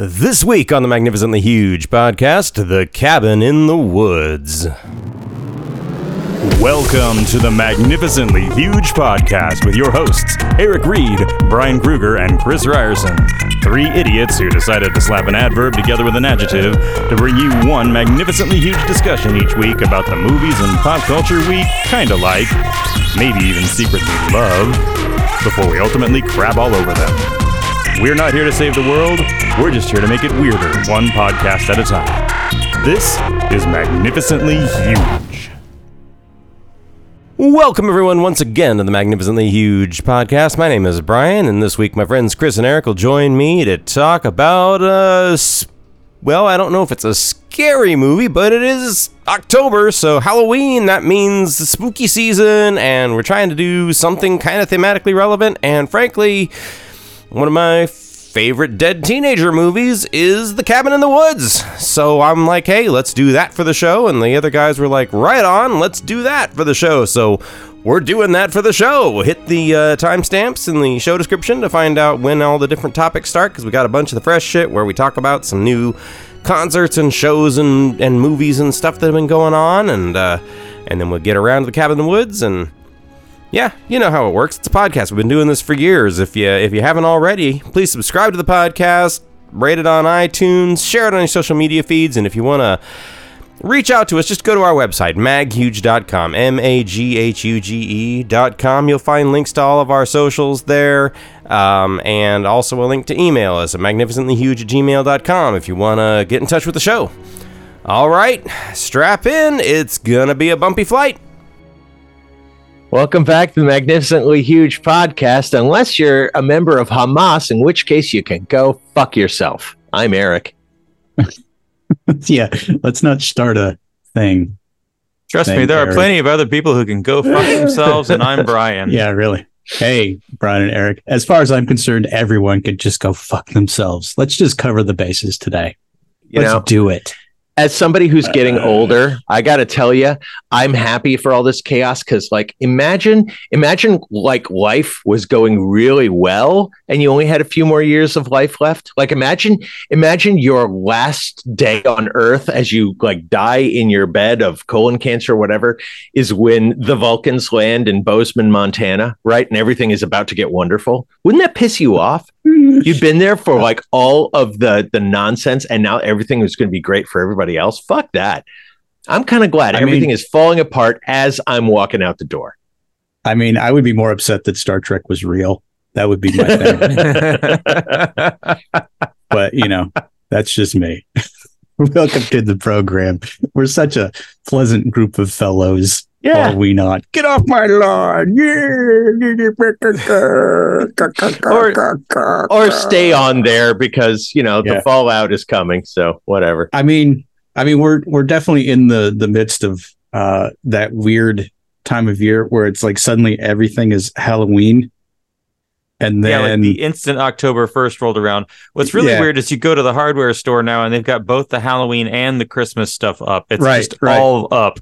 This week on the Magnificently Huge podcast, The Cabin in the Woods. Welcome to the Magnificently Huge podcast with your hosts, Eric Reed, Brian Kruger, and Chris Ryerson. Three idiots who decided to slap an adverb together with an adjective to bring you one magnificently huge discussion each week about the movies and pop culture we kinda like, maybe even secretly love, before we ultimately crab all over them. We're not here to save the world, we're just here to make it weirder, one podcast at a time. This is Magnificently Huge. Welcome, everyone, once again to the Magnificently Huge podcast. My name is Brian, and this week my friends Chris and Eric will join me to talk about, uh, s- well, I don't know if it's a scary movie, but it is October, so Halloween, that means the spooky season, and we're trying to do something kind of thematically relevant, and frankly, one of my favorite dead teenager movies is The Cabin in the Woods. So I'm like, hey, let's do that for the show. And the other guys were like, right on, let's do that for the show. So we're doing that for the show. Hit the uh, timestamps in the show description to find out when all the different topics start because we got a bunch of the fresh shit where we talk about some new concerts and shows and, and movies and stuff that have been going on. And, uh, and then we'll get around to The Cabin in the Woods and yeah, you know how it works. It's a podcast. We've been doing this for years. If you if you haven't already, please subscribe to the podcast, rate it on iTunes, share it on your social media feeds, and if you want to reach out to us, just go to our website, maghuge.com, M A G H U G E.com. You'll find links to all of our socials there, um, and also a link to email us at magnificentlyhuge at gmail.com if you want to get in touch with the show. All right, strap in. It's going to be a bumpy flight. Welcome back to the Magnificently Huge podcast. Unless you're a member of Hamas, in which case you can go fuck yourself. I'm Eric. yeah, let's not start a thing. Trust me, Thank there are plenty of other people who can go fuck themselves, and I'm Brian. Yeah, really. Hey, Brian and Eric. As far as I'm concerned, everyone could just go fuck themselves. Let's just cover the bases today. You Let's know, do it. As somebody who's getting Uh. older, I got to tell you, I'm happy for all this chaos because, like, imagine, imagine like life was going really well and you only had a few more years of life left. Like, imagine, imagine your last day on Earth as you like die in your bed of colon cancer or whatever is when the Vulcans land in Bozeman, Montana, right? And everything is about to get wonderful. Wouldn't that piss you off? You've been there for like all of the the nonsense, and now everything is going to be great for everybody else. Fuck that. I'm kind of glad I mean- everything is falling apart as I'm walking out the door. I mean, I would be more upset that Star Trek was real. That would be my thing. but, you know, that's just me. Welcome to the program. We're such a pleasant group of fellows. Are we not? Get off my lawn. or or stay on there because you know Yeah. the fallout is coming. So whatever. I mean, I mean, we're we're definitely in the the midst of uh that weird time of year where it's like suddenly everything is Halloween, and yeah, like then the instant October 1st rolled around. What's really Yeah. weird is you go to the hardware store now and they've got both the Halloween and the Christmas stuff up. It's Right, just right. all up.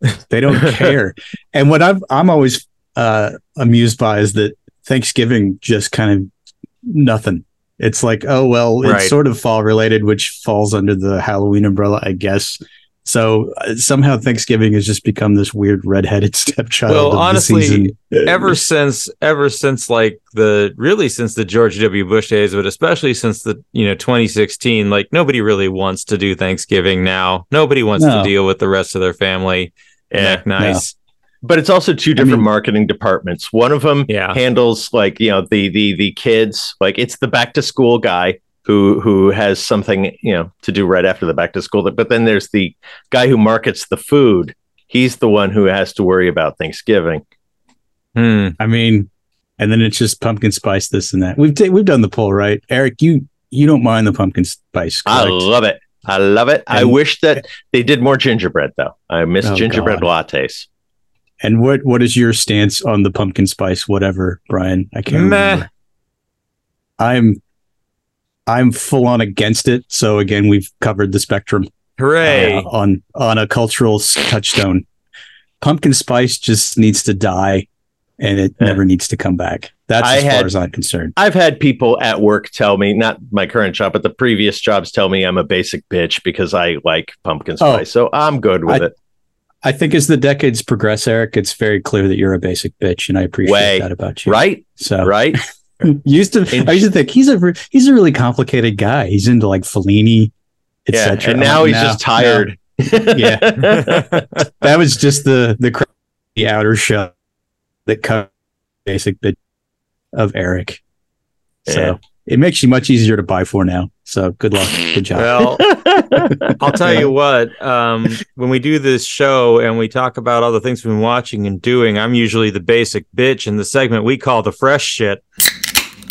they don't care. And what I'm I'm always uh amused by is that Thanksgiving just kind of nothing. It's like, oh well, it's sort of fall related, which falls under the Halloween umbrella, I guess. So uh, somehow Thanksgiving has just become this weird redheaded stepchild. Well, of honestly, season. Ever since ever since like the really since the George W. Bush days, but especially since the you know 2016, like nobody really wants to do Thanksgiving now. Nobody wants No. to deal with the rest of their family and Yeah, act nice. But it's also two different mean- marketing departments. One of them Yeah. handles like you know the the the kids. Like it's the back to school guy who who has something you know to do right after the back to school. But then there's the guy who markets the food. He's the one who has to worry about Thanksgiving. Hmm. I mean, and then it's just pumpkin spice, this and that. We've ta- we've done the poll, right? Eric, you you don't mind the pumpkin spice, I love it. I love it. I wish that they did more gingerbread though. I miss Oh, gingerbread lattes. and what what is your stance on the pumpkin spice, whatever, Brian? I can't Meh. remember. I'm I'm full on against it. So again, we've covered the spectrum Hooray! uh, on on a cultural touchstone. Pumpkin spice just needs to die, and it Yeah. never needs to come back. That's I as had- far as I'm concerned. I've had people at work tell me, not my current job, but the previous jobs tell me I'm a basic bitch because I like pumpkin Oh. spice. so I'm good with I- it. I think as the decades progress, Eric, it's very clear that you're a basic bitch, and I appreciate Way. that about you. Right? So Right? used to I used to think he's a he's a really complicated guy. He's into like Fellini, yeah. etc. And now he's just tired. Yeah. That was just the the, the outer shell that cut basic bit of Eric. So Yeah. it makes you much easier to buy for now. So good luck. Good job. Well, I'll tell you what. Um, when we do this show and we talk about all the things we've been watching and doing, I'm usually the basic bitch in the segment we call the fresh shit.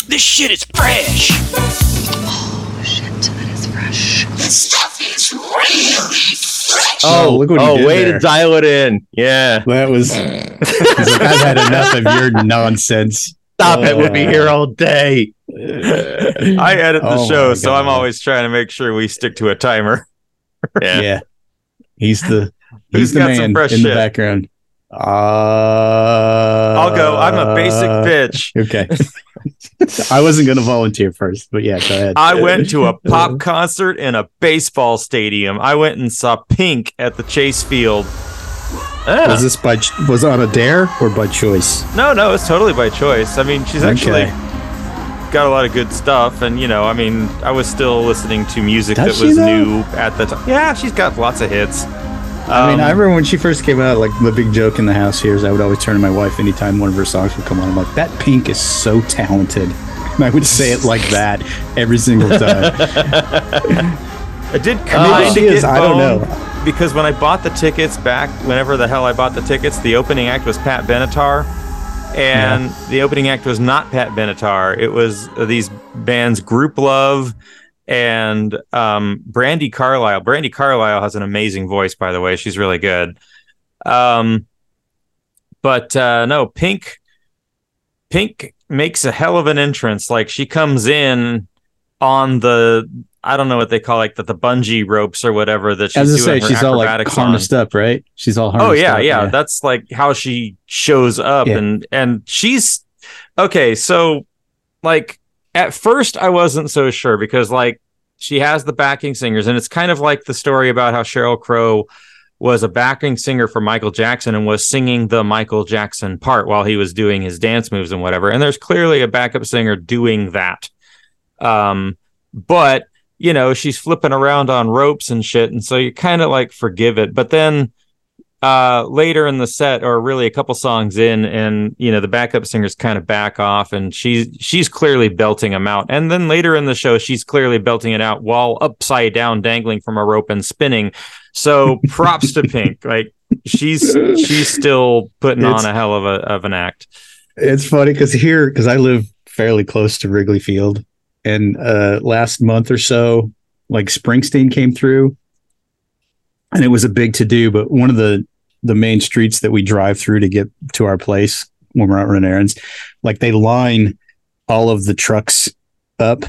This shit is fresh. Oh, shit, that is fresh. This stuff is really fresh. oh, look what he oh did way there. to dial it in. Yeah. that was like, I've had enough of your nonsense. Stop it. We'll be Uh, here all day. I edit the Oh show, so I'm always trying to make sure we stick to a timer. Yeah. Yeah. He's the Who's he's the got some man fresh in the background. Uh, I'll go. I'm a basic bitch. Okay. I wasn't going to volunteer first, but yeah, go ahead. I went to a pop concert in a baseball stadium. I went and saw Pink at the Chase Field. Ah, was this by was on a dare or by choice? No, no, it's totally by choice. I mean, she's actually Okay. got a lot of good stuff, and you know, I mean, I was still listening to music Does that was new at the time. Yeah, she's got lots of hits. I mean, Um, I remember when she first came out, like the big joke in the house here is I would always turn to my wife anytime one of her songs would come on. I'm like, that Pink is so talented. And I would say it like that every single time. I did Maybe kind of she is, I don't know. because when I bought the tickets back, whenever the hell I bought the tickets, the opening act was Pat Benatar, and the opening act was not Pat Benatar. It was uh, these bands Group Love and um, Brandi Carlile. Brandi Carlile has an amazing voice, by the way. She's really good. Um, but uh, no, Pink. Pink makes a hell of an entrance. Like she comes in on the I don't know what they call like the, the bungee ropes or whatever that she's As doing say, her she's all like acrobatics on. harnessed up, right? She's all harnessed Oh yeah, up, yeah, That's like how she shows up Yeah. and and she's okay, so like at first I wasn't so sure because like she has the backing singers and it's kind of like the story about how Sheryl Crow was a backing singer for Michael Jackson and was singing the Michael Jackson part while he was doing his dance moves and whatever. And there's clearly a backup singer doing that. Um but you know, she's flipping around on ropes and shit and so you kind of like forgive it. But then uh later in the set or really a couple songs in and you know the backup singers kind of back off and she's she's clearly belting them out. And then later in the show she's clearly belting it out while upside down dangling from a rope and spinning. So props to pink. Like she's she's still putting It's- on a hell of a of an act. It's funny because here, because I live fairly close to Wrigley Field, and uh, last month or so, like Springsteen came through, and it was a big to do. But one of the the main streets that we drive through to get to our place when we're out running errands, like they line all of the trucks up.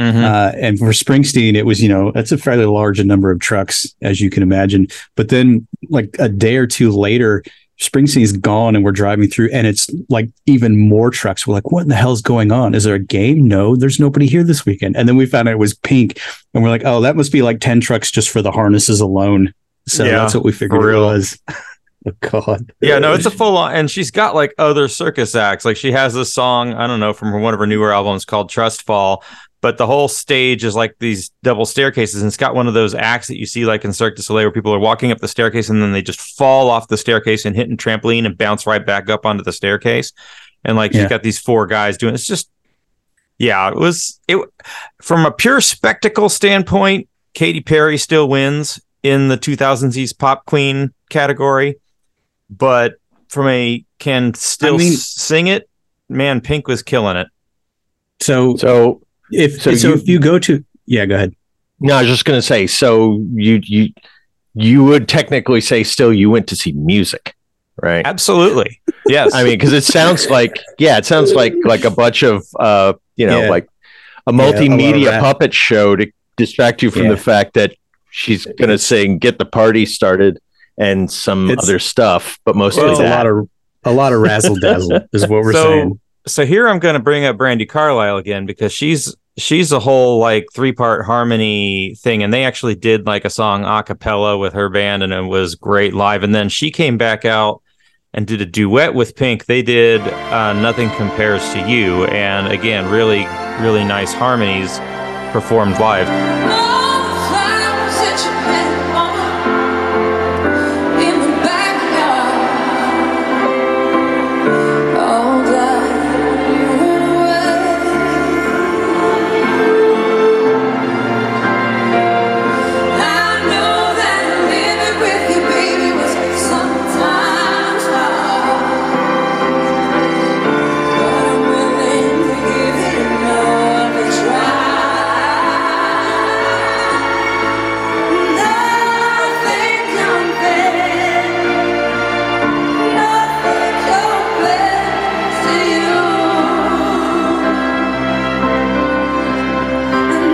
Mhm. Uh, and for Springsteen, it was, you know, that's a fairly large number of trucks, as you can imagine. But then, like a day or two later, Springsteen's gone and we're driving through and it's like even more trucks. We're like, what in the hell's going on? Is there a game? No, there's nobody here this weekend. And then we found out it was pink. And we're like, oh, that must be like 10 trucks just for the harnesses alone. So Yeah, that's what we figured it was. oh, God. Yeah, no, it's a full on, and she's got like other circus acts. Like she has this song, I don't know, from one of her newer albums called Trust Fall, but the whole stage is like these double staircases, and it's got one of those acts that you see like in Cirque du Soleil, where people are walking up the staircase and then they just fall off the staircase and hit a trampoline and bounce right back up onto the staircase, and like Yeah. she's got these four guys doing. It's just, yeah, it was it from a pure spectacle standpoint. Katy Perry still wins in the 2000s pop queen category but from a can still I mean- sing it man pink was killing it So, So if so so, you- if you go to, yeah, go ahead. no, I was just gonna say, so you you you would technically say still you went to see music, right? absolutely yes I mean, because it sounds like yeah, it sounds like like a bunch of uh, you know, Yeah. like a a lot of multimedia puppet show to distract you from Yeah. the fact that she's gonna sing "Get the Party Started" and some It's- other stuff, but mostly Well, it's a lot of a lot of razzle dazzle is what we're So- saying. so here I'm going to bring up Brandi Carlile again because she's she's a whole like three part harmony thing, and they actually did like a song a cappella with her band, and it was great live. And then she came back out and did a duet with Pink. They did uh, "Nothing Compares to You," and again, really really nice harmonies performed live.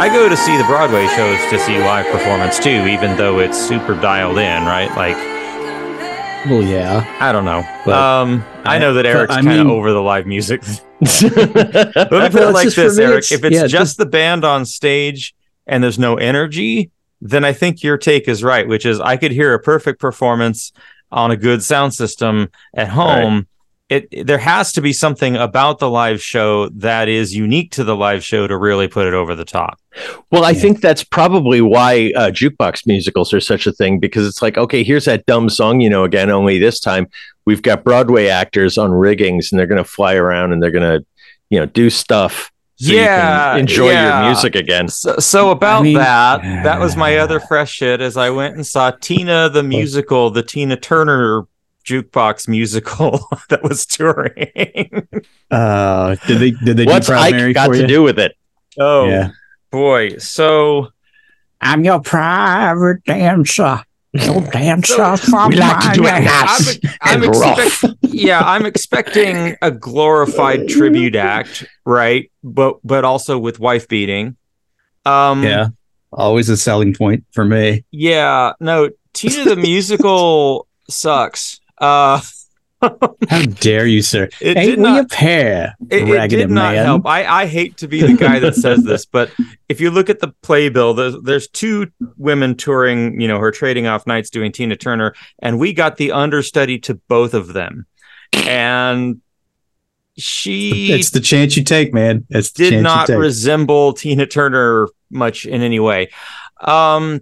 I go to see the Broadway shows to see live performance too, even though it's super dialed in, right? Like, Well, yeah. I don't know. But um, I, I- know that Eric's I kind of mean- over the live music. Let me put it like this, Eric. it's- If it's yeah, just the band on stage and there's no energy, then I think your take is right, which is I could hear a perfect performance on a good sound system at home. It, it- there has to be something about the live show that is unique to the live show to really put it over the top. Well, I think that's probably why uh, jukebox musicals are such a thing because it's like, okay, here's that dumb song, you know, again, only this time we've got Broadway actors on riggings and they're going to fly around and they're going to, you know, do stuff. So you Yeah, can enjoy yeah. your music again. So, so about mean- that, that was my other fresh shit. As I went and saw Tina the musical, the Tina Turner jukebox musical that was touring. Uh, did they did they What's do Proud Ike Mary got for to you? do with it? oh Yeah. boy! So I'm your private dancer. No dancer So- from We like to my do it nice I'm, I'm and rough. expect- yeah, I'm expecting a glorified tribute act, right? But but also with wife beating. Um, Yeah. Always a selling point for me. yeah. No, Tina the musical sucks. Uh, How dare you, sir? it Ain't did we not a pair? It, it did not man. help. I, I hate to be the guy that says this, but if you look at the playbill, there's, there's two women touring, you know, her trading off nights doing Tina Turner, and we got the understudy to both of them. And she It's the chance you take, man. It's the did chance not you take. resemble Tina Turner much in any way. Um,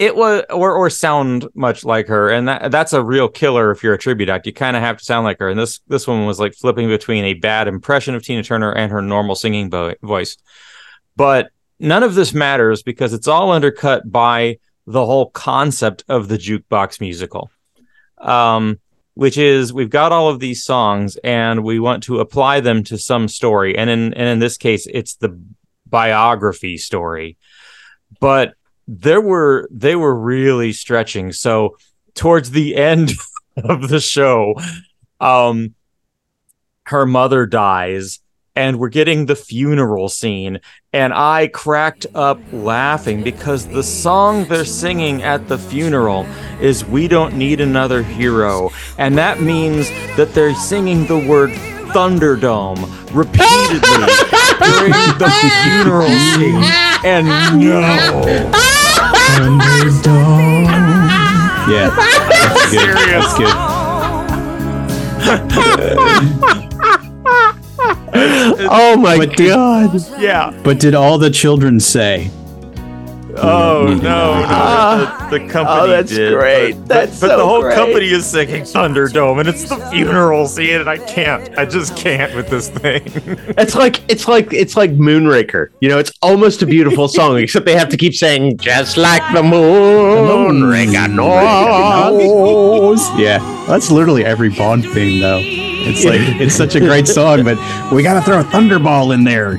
it was or or sound much like her, and that that's a real killer if you're a tribute act. You kind of have to sound like her. And this this one was like flipping between a bad impression of Tina Turner and her normal singing bo- voice. But none of this matters because it's all undercut by the whole concept of the jukebox musical. Um, which is we've got all of these songs and we want to apply them to some story and in and in this case it's the biography story but there were they were really stretching. So towards the end of the show um her mother dies and we're getting the funeral scene. And i cracked up laughing because the song they're singing at the funeral is we don't need another hero. And that means that they're singing the word thunderdome repeatedly during the funeral scene. And no Yeah. That's good. That's good. Oh my But did- god! yeah But did all the children say? Oh need no, no, Ah. the, the company Oh, that's did, great. But, That's but, but the whole great. company is singing Thunderdome, and it's the funeral scene, and I can't. I just can't with this thing. It's like it's like it's like Moonraker. You know, it's almost a beautiful song, except they have to keep saying just like the moon, Moonraker knows. Yeah, that's literally every Bond theme, though. It's like it's such a great song, but we got to throw a thunderball in there.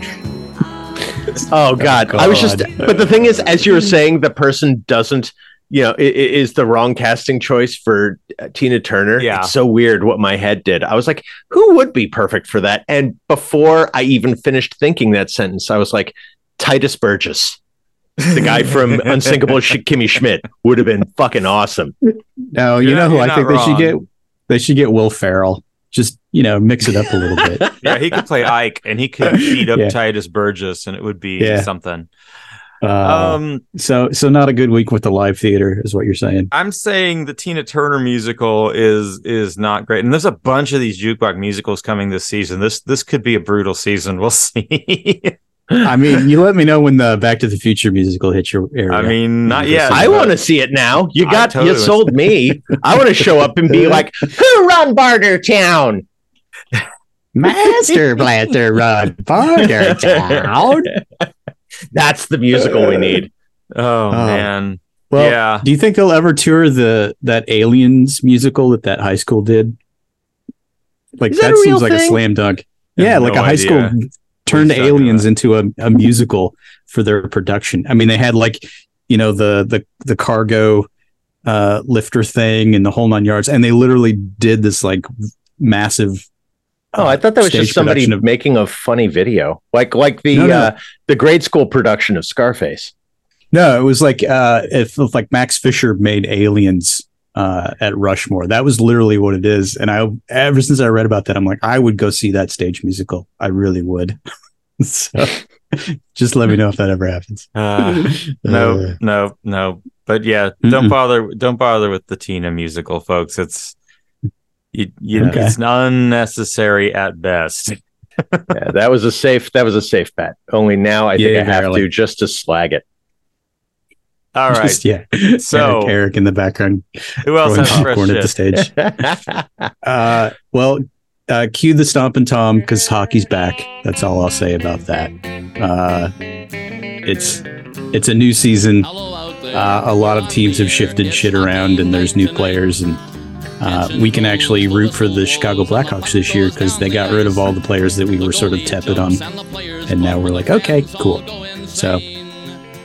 Oh God. I was just. But the thing is, as you were saying, the person doesn't. You know, i- i- is the wrong casting choice for uh, Tina Turner. Yeah. It's so weird what my head did. I was like, who would be perfect for that? And before I even finished thinking that sentence, I was like, Tituss Burgess, the guy from Unsinkable Sh- Kimmy Schmidt, would have been fucking awesome. No, you You're know not- who I think not they should get? They should get Will Ferrell. Just you know mix it up a little bit. Yeah, he could play Ike and he could beat up Yeah. Tituss Burgess and it would be Yeah. something. Uh, Um, so so not a good week with the live theater is what you're saying. I'm saying the Tina Turner musical is is not great, and there's a bunch of these jukebox musicals coming this season. This this could be a brutal season. We'll see. I mean, you let me know when the Back to the Future musical hits your area. I mean, not yet. I want to see it now. You got totally you wanna sold me. I want to show up and be like, "Who run Barter Town?" Master Blaster Run Barter Town. That's the musical we need. Oh, Oh. man, Well, yeah. do you think they'll ever tour the that Aliens musical that that high school did? Like Is that that, a real seems like a slam dunk. Yeah, have like no a high idea school turned aliens into a, a musical for their production. I mean, they had like you know the the the cargo uh lifter thing and the whole nine yards, and they literally did this like massive. Oh, I thought that was just somebody of- making a funny video, like like the No, no. Uh, the grade school production of Scarface. No, it was like uh if, if like Max Fisher made aliens uh at Rushmore. That was literally what it is. And I ever since I read about that, I'm like, I would go see that stage musical. I really would. so just let me know if that ever happens. Uh, no, Uh, no, no. But yeah, don't Mm-mm. bother. Don't bother with the Tina musical, folks. It's you, you Okay. it's unnecessary at best. Yeah, that was a safe. That was a safe bet. Only now I think Yeah, I have barely. to just to slag it. All right. just, yeah. So- Eric, Eric in the background Who else has popcorn at the stage. Uh well uh cue the Stompin' Tom because hockey's back. That's all I'll say about that. Uh it's it's a new season. Uh, a lot of teams have shifted shit around and there's new players and uh, we can actually root for the Chicago Blackhawks this year because they got rid of all the players that we were sort of tepid on, and now we're like, okay, cool. So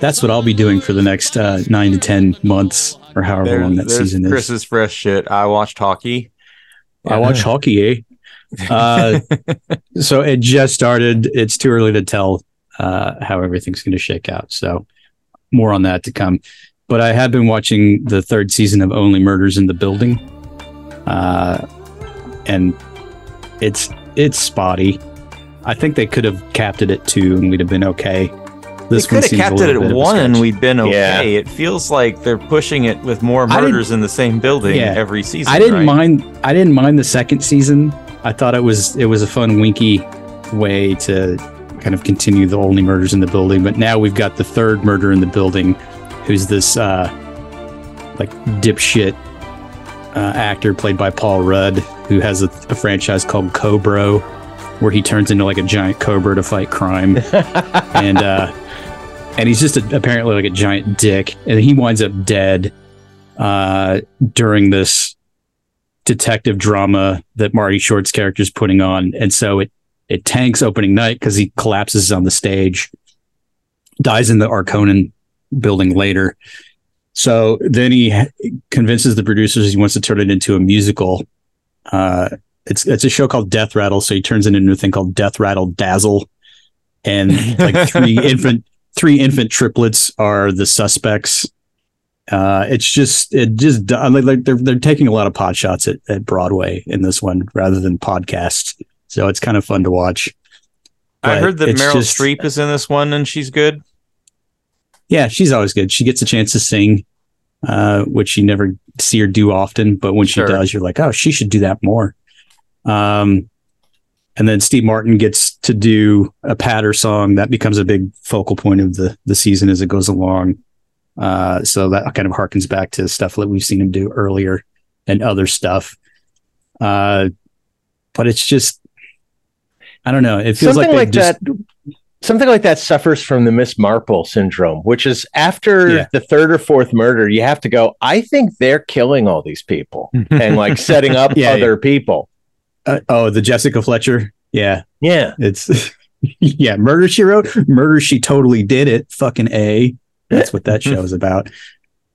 that's what I'll be doing for the next uh, nine to ten months or however There- long that season is. Chris's fresh shit. I watched hockey. I watch hockey, eh? Uh, so it just started. It's too early to tell uh, how everything's going to shake out. So more on that to come. But I have been watching the third season of Only Murders in the Building, uh, and it's it's spotty. I think they could have capped it at two, and we'd have been okay. They This could one have kept it at one and we'd been okay. Yeah. It feels like they're pushing it with more murders in the same building Yeah. every season. I didn't right? mind. I didn't mind the second season. I thought it was it was a fun, winky way to kind of continue the only murders in the building. But now we've got the third murder in the building, who's this uh, like dipshit uh, actor played by Paul Rudd, who has a, a franchise called Cobra, where he turns into like a giant cobra to fight crime, and uh, and he's just a, apparently like a giant dick, and he winds up dead uh, during this detective drama that Marty Short's character is putting on, and so it it tanks opening night because he collapses on the stage, dies in the Arconia building later. So then he convinces the producers he wants to turn it into a musical. Uh, it's it's a show called Death Rattle, so he turns it into a thing called Death Rattle Dazzle, and like three infant three infant triplets are the suspects. Uh, it's just it just like they're they're taking a lot of pot shots at, at Broadway in this one rather than podcasts, so it's kind of fun to watch. I heard that Meryl just- Streep is in this one and she's good. Yeah, she's always good. She gets a chance to sing, uh, which you never see her do often. But when Sure. she does, you're like, oh, she should do that more. Um, and then Steve Martin gets to do a patter song that becomes a big focal point of the the season as it goes along. Uh, so that kind of harkens back to stuff that we've seen him do earlier and other stuff. Uh, but it's just, I don't know. It feels something like, like, just- that. Something like that suffers from the Miss Marple syndrome, which is after Yeah. the third or fourth murder, you have to go. I think they're killing all these people and like setting up Yeah, other people. Uh, oh, the Jessica Fletcher. Yeah, Yeah, It's yeah, murder she wrote, murder she totally did it. Fucking a. That's what that show is about.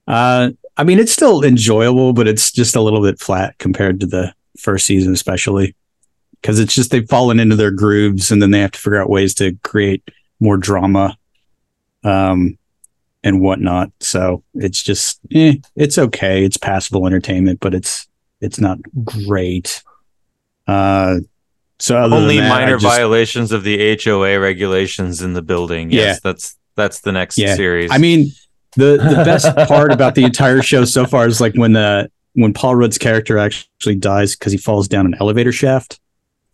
Uh, I mean, it's still enjoyable, but it's just a little bit flat compared to the first season, especially because it's just they've fallen into their grooves, and then they have to figure out ways to create more drama, um, and whatnot. So it's just, eh, it's okay. It's passable entertainment, but it's it's not great. Uh, so Only that, minor just- violations of the HOA regulations in the building. Yes, Yeah. that's that's the next Yeah. series. I mean, the the best part about the entire show so far is like when the when Paul Rudd's character actually dies because he falls down an elevator shaft.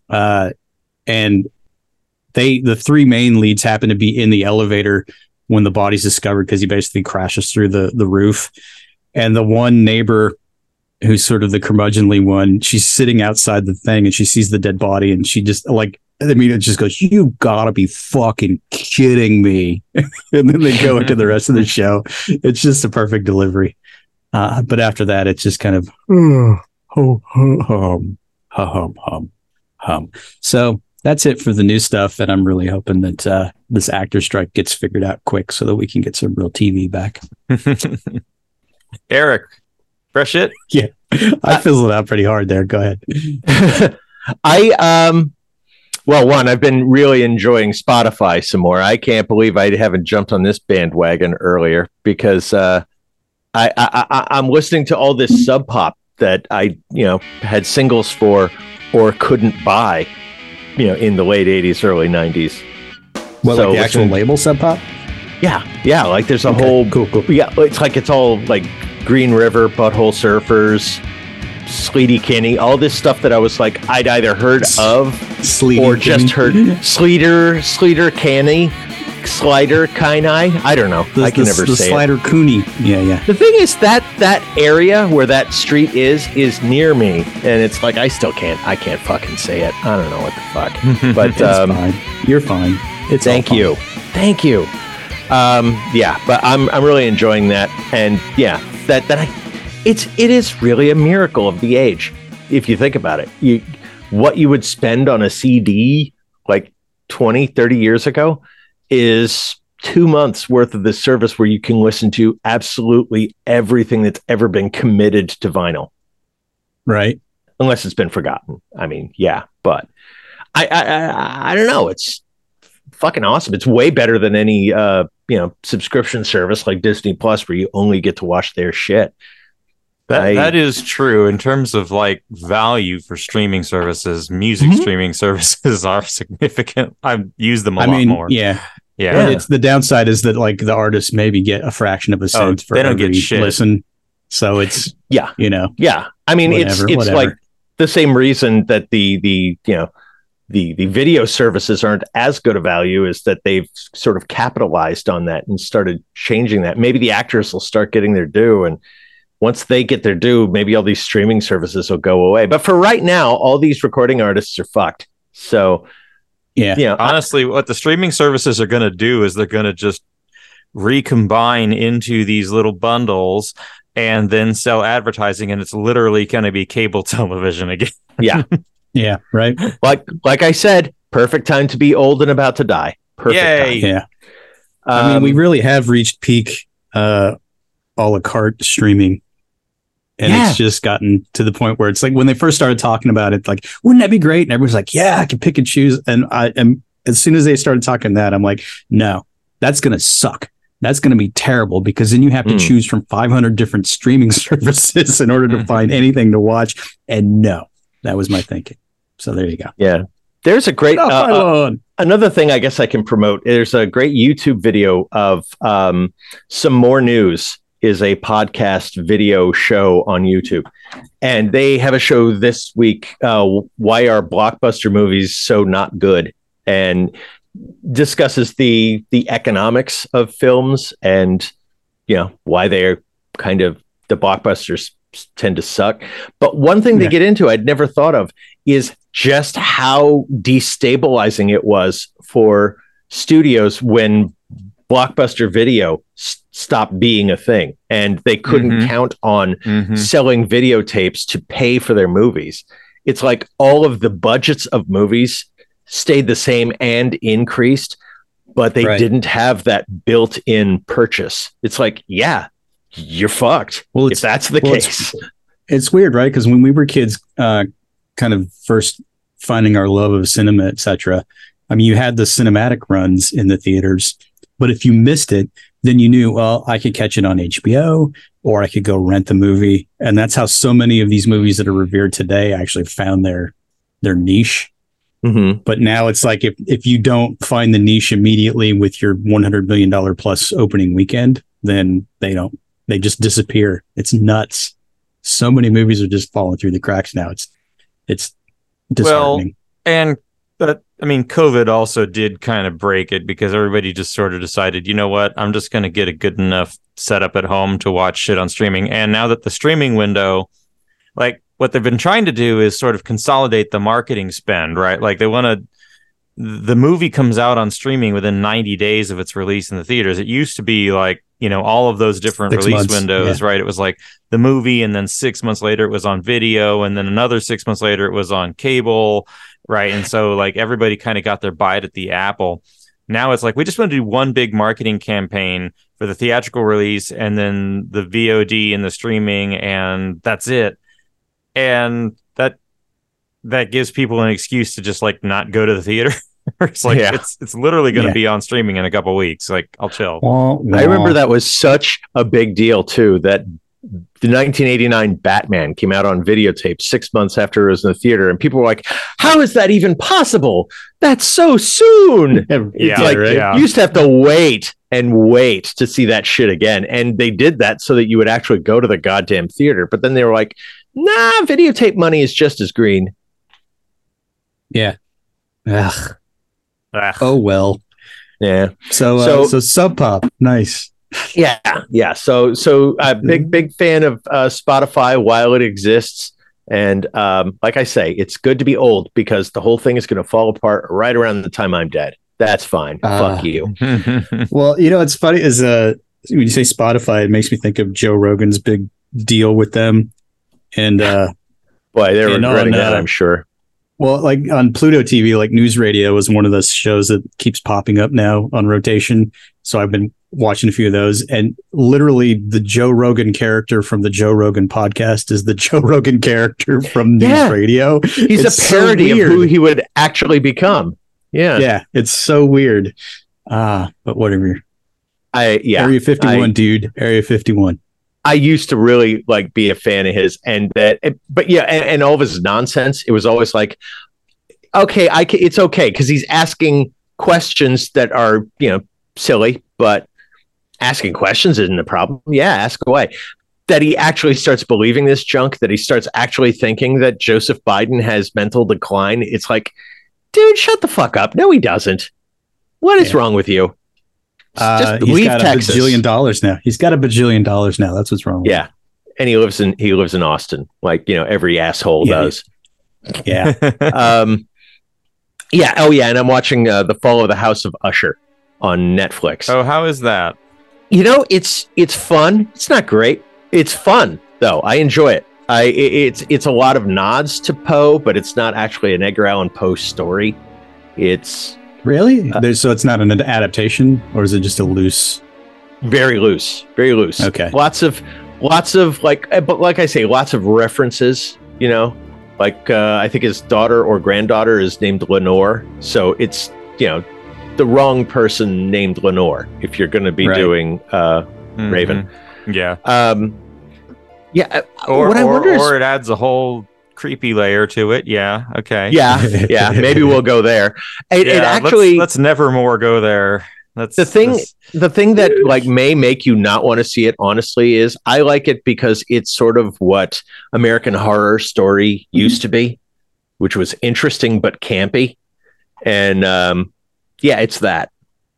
Uh, and they the three main leads happen to be in the elevator when the body's discovered because he basically crashes through the the roof. And the one neighbor who's sort of the curmudgeonly one, she's sitting outside the thing and she sees the dead body and she just like I mean, it just goes, You gotta be fucking kidding me. and then they go into the rest of the show. It's just a perfect delivery. Uh, but after that, it's just kind of hum, hum, hum, hum, hum, hum. So that's it for the new stuff. And I'm really hoping that uh, this actor strike gets figured out quick so that we can get some real TV back. Eric, fresh it. I fizzled out pretty hard there. Go ahead. I um well one I've been really enjoying Spotify some more. I can't believe I haven't jumped on this bandwagon earlier because uh I, I, I I'm listening to all this sub pop that I you know had singles for or couldn't buy you know in the late 80s early 90s. What, So like the actual listen- label Sub Pop? Yeah, yeah, like there's a Okay, whole cool, cool. yeah, it's like it's all like Green River, Butthole Surfers, Sleety Kinney, all this stuff that I was like I'd either heard of Sleety or just heard Sleeter, Sleeter Canny, Slider Kini. I don't know. The, I can the, never the say it. Slider Cooney. Yeah, yeah. The thing is that that area where that street is is near me, and it's like I still can't. I can't fucking say it. I don't know what the fuck. But um, fine. You're fine. It's thank fine. you, thank you. Um, yeah, but I'm I'm really enjoying that, and yeah, that that I, it's it is really a miracle of the age if you think about it. You what you would spend on a CD like 20, 30 years ago is two months worth of this service where you can listen to absolutely everything that's ever been committed to vinyl Right. unless it's been forgotten. I mean, yeah, but I I I, I don't know. It's fucking awesome. It's way better than any uh you know subscription service like Disney Plus where you only get to watch their shit. That I- that is true in terms of like value for streaming services. Music Mhm. streaming services are significant. I've used them a I lot mean, more. yeah. yeah. But it's the downside is that like the artists maybe get a fraction of a cent for Oh, they don't get every shit. listen. So it's Yeah, you know yeah. I mean, Whatever, it's it's whatever. like the same reason that the the you know the the video services aren't as good a value is that they've sort of capitalized on that and started changing that. Maybe the actors will start getting their due and once they get their due, maybe all these streaming services will go away. But for right now, all these recording artists are fucked. So, yeah. you know, I- honestly, what the streaming services are going to do is they're going to just recombine into these little bundles and then sell advertising, and it's literally going to be cable television again. yeah, Yeah. Right. like like I said, perfect time to be old and about to die. Perfect Yay. time. Yeah. I mean, we Um, really have reached peak uh a la carte streaming. And Yeah. it's just gotten to the point where it's like when they first started talking about it, like, wouldn't that be great? And everyone's like, Yeah, I can pick and choose. And I am as soon as they started talking that, I'm like, no, that's gonna suck. That's gonna be terrible because then you have to Mm. choose from 500 different streaming services in order to Mhm. find anything to watch. And no, that was my thinking. So there you go. yeah. There's a great uh, uh, another thing I guess I can promote. There's a great YouTube video of um, some more news is a podcast video show on YouTube, and they have a show this week. Uh, why are blockbuster movies so not good? And discusses the the economics of films and you know why they're kind of the blockbusters tend to suck. But one thing Yeah. they get into I'd never thought of is just how destabilizing it was for studios when blockbuster video s- stopped being a thing and they couldn't Mhm. count on Mhm. selling videotapes to pay for their movies. It's like all of the budgets of movies stayed the same and increased, but they Right. didn't have that built-in purchase. It's like, yeah, you're fucked. Well, if that's the well, case. it's weird, right? Because when we were kids, uh, kind of first finding our love of cinema, etc. I mean, you had the cinematic runs in the theaters, but if you missed it, then you knew, well, I could catch it on HBO or I could go rent the movie, and that's how so many of these movies that are revered today actually found their their niche. Mhm. But now it's like if if you don't find the niche immediately with your 100 million dollar plus opening weekend, then they don't. They just disappear. It's nuts. So many movies are just falling through the cracks now. It's it's disheartening. and but I mean, COVID also did kind of break it because everybody just sort of decided, you know what, I'm just going to get a good enough setup at home to watch shit on streaming. And now that the streaming window, like what they've been trying to do is sort of consolidate the marketing spend, right? Like they want to. The movie comes out on streaming within 90 days of its release in the theaters. It used to be like, you know, all of those different Six release months, windows, right? It was like the movie, and then six months later it was on video, and then another six months later it was on cable, right? And so like everybody kind of got their bite at the apple. Now it's like we just want to do one big marketing campaign for the theatrical release, and then the VOD and the streaming, and that's it. And that that gives people an excuse to just like not go to the theater. it's like Yeah. it's it's literally going to Yeah. be on streaming in a couple weeks. Like I'll chill. Wah, I remember that was such a big deal too. That the 1989 Batman came out on videotape six months after it was in the theater, and people were like, "How is that even possible? That's so soon." Yeah, Yeah, like right. yeah. you used to have to wait and wait to see that shit again, and they did that so that you would actually go to the goddamn theater. But then they were like, "Nah, videotape money is just as green." Yeah. Ugh. Ugh. Oh well. Yeah. So uh, So- so, Sub Pop, nice. Yeah, yeah. So, so uh, big, big fan of uh, Spotify while it exists, and um, like I say, it's good to be old because the whole thing is going to fall apart right around the time I'm dead. That's fine. Ah. Fuck you. Well, you know, it's funny is uh when you say Spotify, it makes me think of Joe Rogan's big deal with them. And uh Boy, they're And on, regretting that. uh, I'm sure. Well, like on Pluto TV, like News Radio is one of those shows that keeps popping up now on rotation. So I've been watching a few of those, and literally the Joe Rogan character from the Joe Rogan podcast is the Joe Rogan character from News Yeah. Radio. He's it's a so parody of who he would actually become. Yeah, Yeah, it's so weird. Ah, but whatever. I yeah. Area 51, I- dude. Area 51. I used to really like be a fan of his, and that, but yeah, and, and all of his nonsense. It was always like, okay, I can, it's okay because he's asking questions that are you know silly, but asking questions isn't a problem. Yeah, ask away. That he actually starts believing this junk. That he starts actually thinking that Joseph Biden has mental decline. It's like, dude, shut the fuck up. No, he doesn't. What is Yeah. wrong with you? Uh, Just he's leave got Texas. a bajillion dollars now. He's got a bajillion dollars now. That's what's wrong. with Yeah. And he lives in he lives in Austin, like you know every asshole Yeah. does. him. Yeah. um, yeah. Oh yeah. And I'm watching uh, the Fall of the House of Usher on Netflix. oh, how is that? You know, it's it's fun. It's not great. It's fun though. I enjoy it. I it, it's it's a lot of nods to Poe, but it's not actually an Edgar Allan Poe story. It's Really? Uh, so it's not an adaptation, or is it just a loose? very loose, very loose. Okay. Lots of lots of like, eh, but like I say, lots of references. You know, like uh, I think his daughter or granddaughter is named Lenore, so it's you know the wrong person named Lenore if you're going to be Right. doing. Uh, Raven. Mhm. Yeah. um, yeah. uh, Or what I or, wonder is, or it adds a whole creepy layer to it. Yeah. Okay. yeah, yeah. Maybe we'll go there. It, it Yeah, let's- actually, let's, never more go there. That's The thing- that's- the thing that like may make you not want to see it honestly is i like it because it's sort of what american horror story used to be which was interesting but campy and um yeah it's that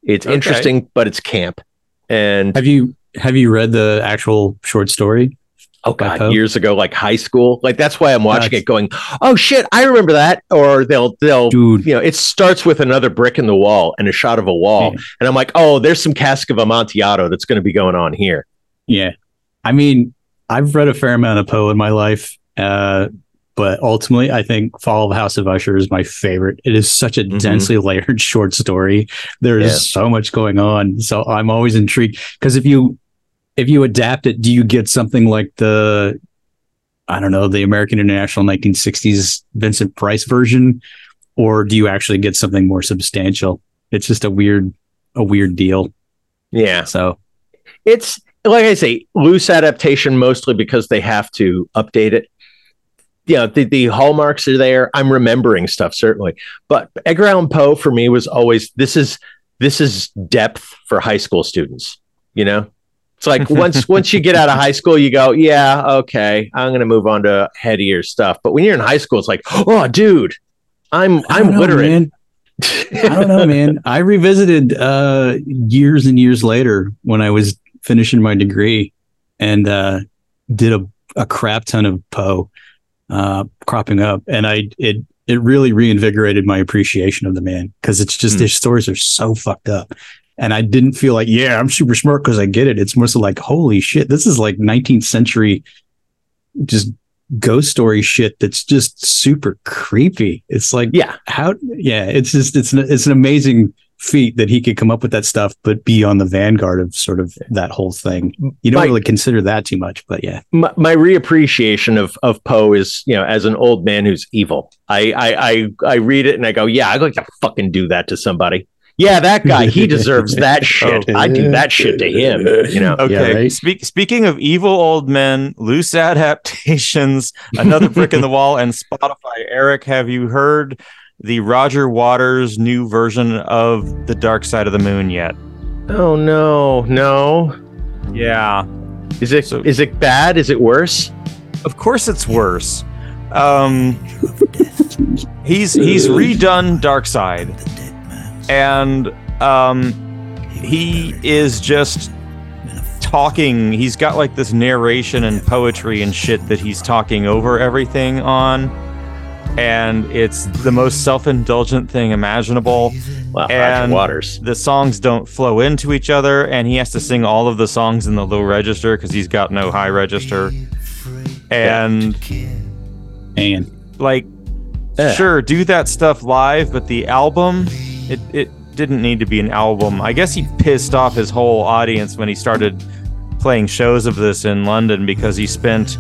it's Okay. interesting but it's camp and Have you have you read the actual short story? Oh god years ago like high school like that's why i'm watching That's- it going oh shit i remember that or they'll they'll Dude, you know it starts with another brick in the wall and a shot of a wall Yeah. and i'm like oh there's some cask of amontillado that's going to be going on here yeah. I mean, I've read a fair amount of Poe in my life, uh, but ultimately, I think Fall of the House of Usher is my favorite. It is such a Mhm. densely layered short story. There is Yeah. so much going on, so I'm always intrigued because if you if you adapt it, do you get something like the I don't know the American International 1960s Vincent Price version, or do you actually get something more substantial? It's just a weird a weird deal. yeah So it's like I say, loose adaptation mostly because they have to update it. yeah, the, the hallmarks are there. I'm remembering stuff certainly, but Edgar Allan Poe for me was always this is this is depth for high school students. You know, it's like once once you get out of high school, you go, yeah, okay, I'm gonna move on to headier stuff. But when you're in high school, it's like, oh, dude, I'm I'm know, literate. man. I don't know, man. I revisited uh, years and years later when I was finishing my degree and uh, did a, a crap ton of Poe uh, cropping up, and I it it really reinvigorated my appreciation of the man because it's just Hmm. his stories are so fucked up. And I didn't feel like, yeah, I'm super smart because I get it. It's more so like, holy shit, this is like 19th century, just ghost story shit that's just super creepy. It's like, Yeah, how yeah it's just it's an, it's an amazing feat that he could come up with that stuff but be on the vanguard of sort of that whole thing you don't Mike- really consider that too much but yeah my, my reappreciation of of Poe is you know as an old man who's evil. I I I, I read it and I go, yeah, I'd like to fucking do that to somebody. Yeah, that guy, he deserves that shit. I do that shit to him. You know. Okay. right? Speak, speaking of evil old men, loose adaptations, another brick in the wall, and Spotify. Eric, have you heard the Roger Waters new version of The Dark Side of the Moon yet? Oh no, no. Yeah. Is it is So- it bad? Is it worse? Of course it's worse. Um he's he's redone Dark Side. And um he is just talking. He's got like this narration and poetry and shit that he's talking over everything on. And it's the most self-indulgent thing imaginable. Well, And- Waters. the songs don't flow into each other and he has to sing all of the songs in the low register because he's got no high register. And and like Yeah. sure do that stuff live but the album it, it didn't need to be an album i guess he pissed off his whole audience when he started playing shows of this in london because he spent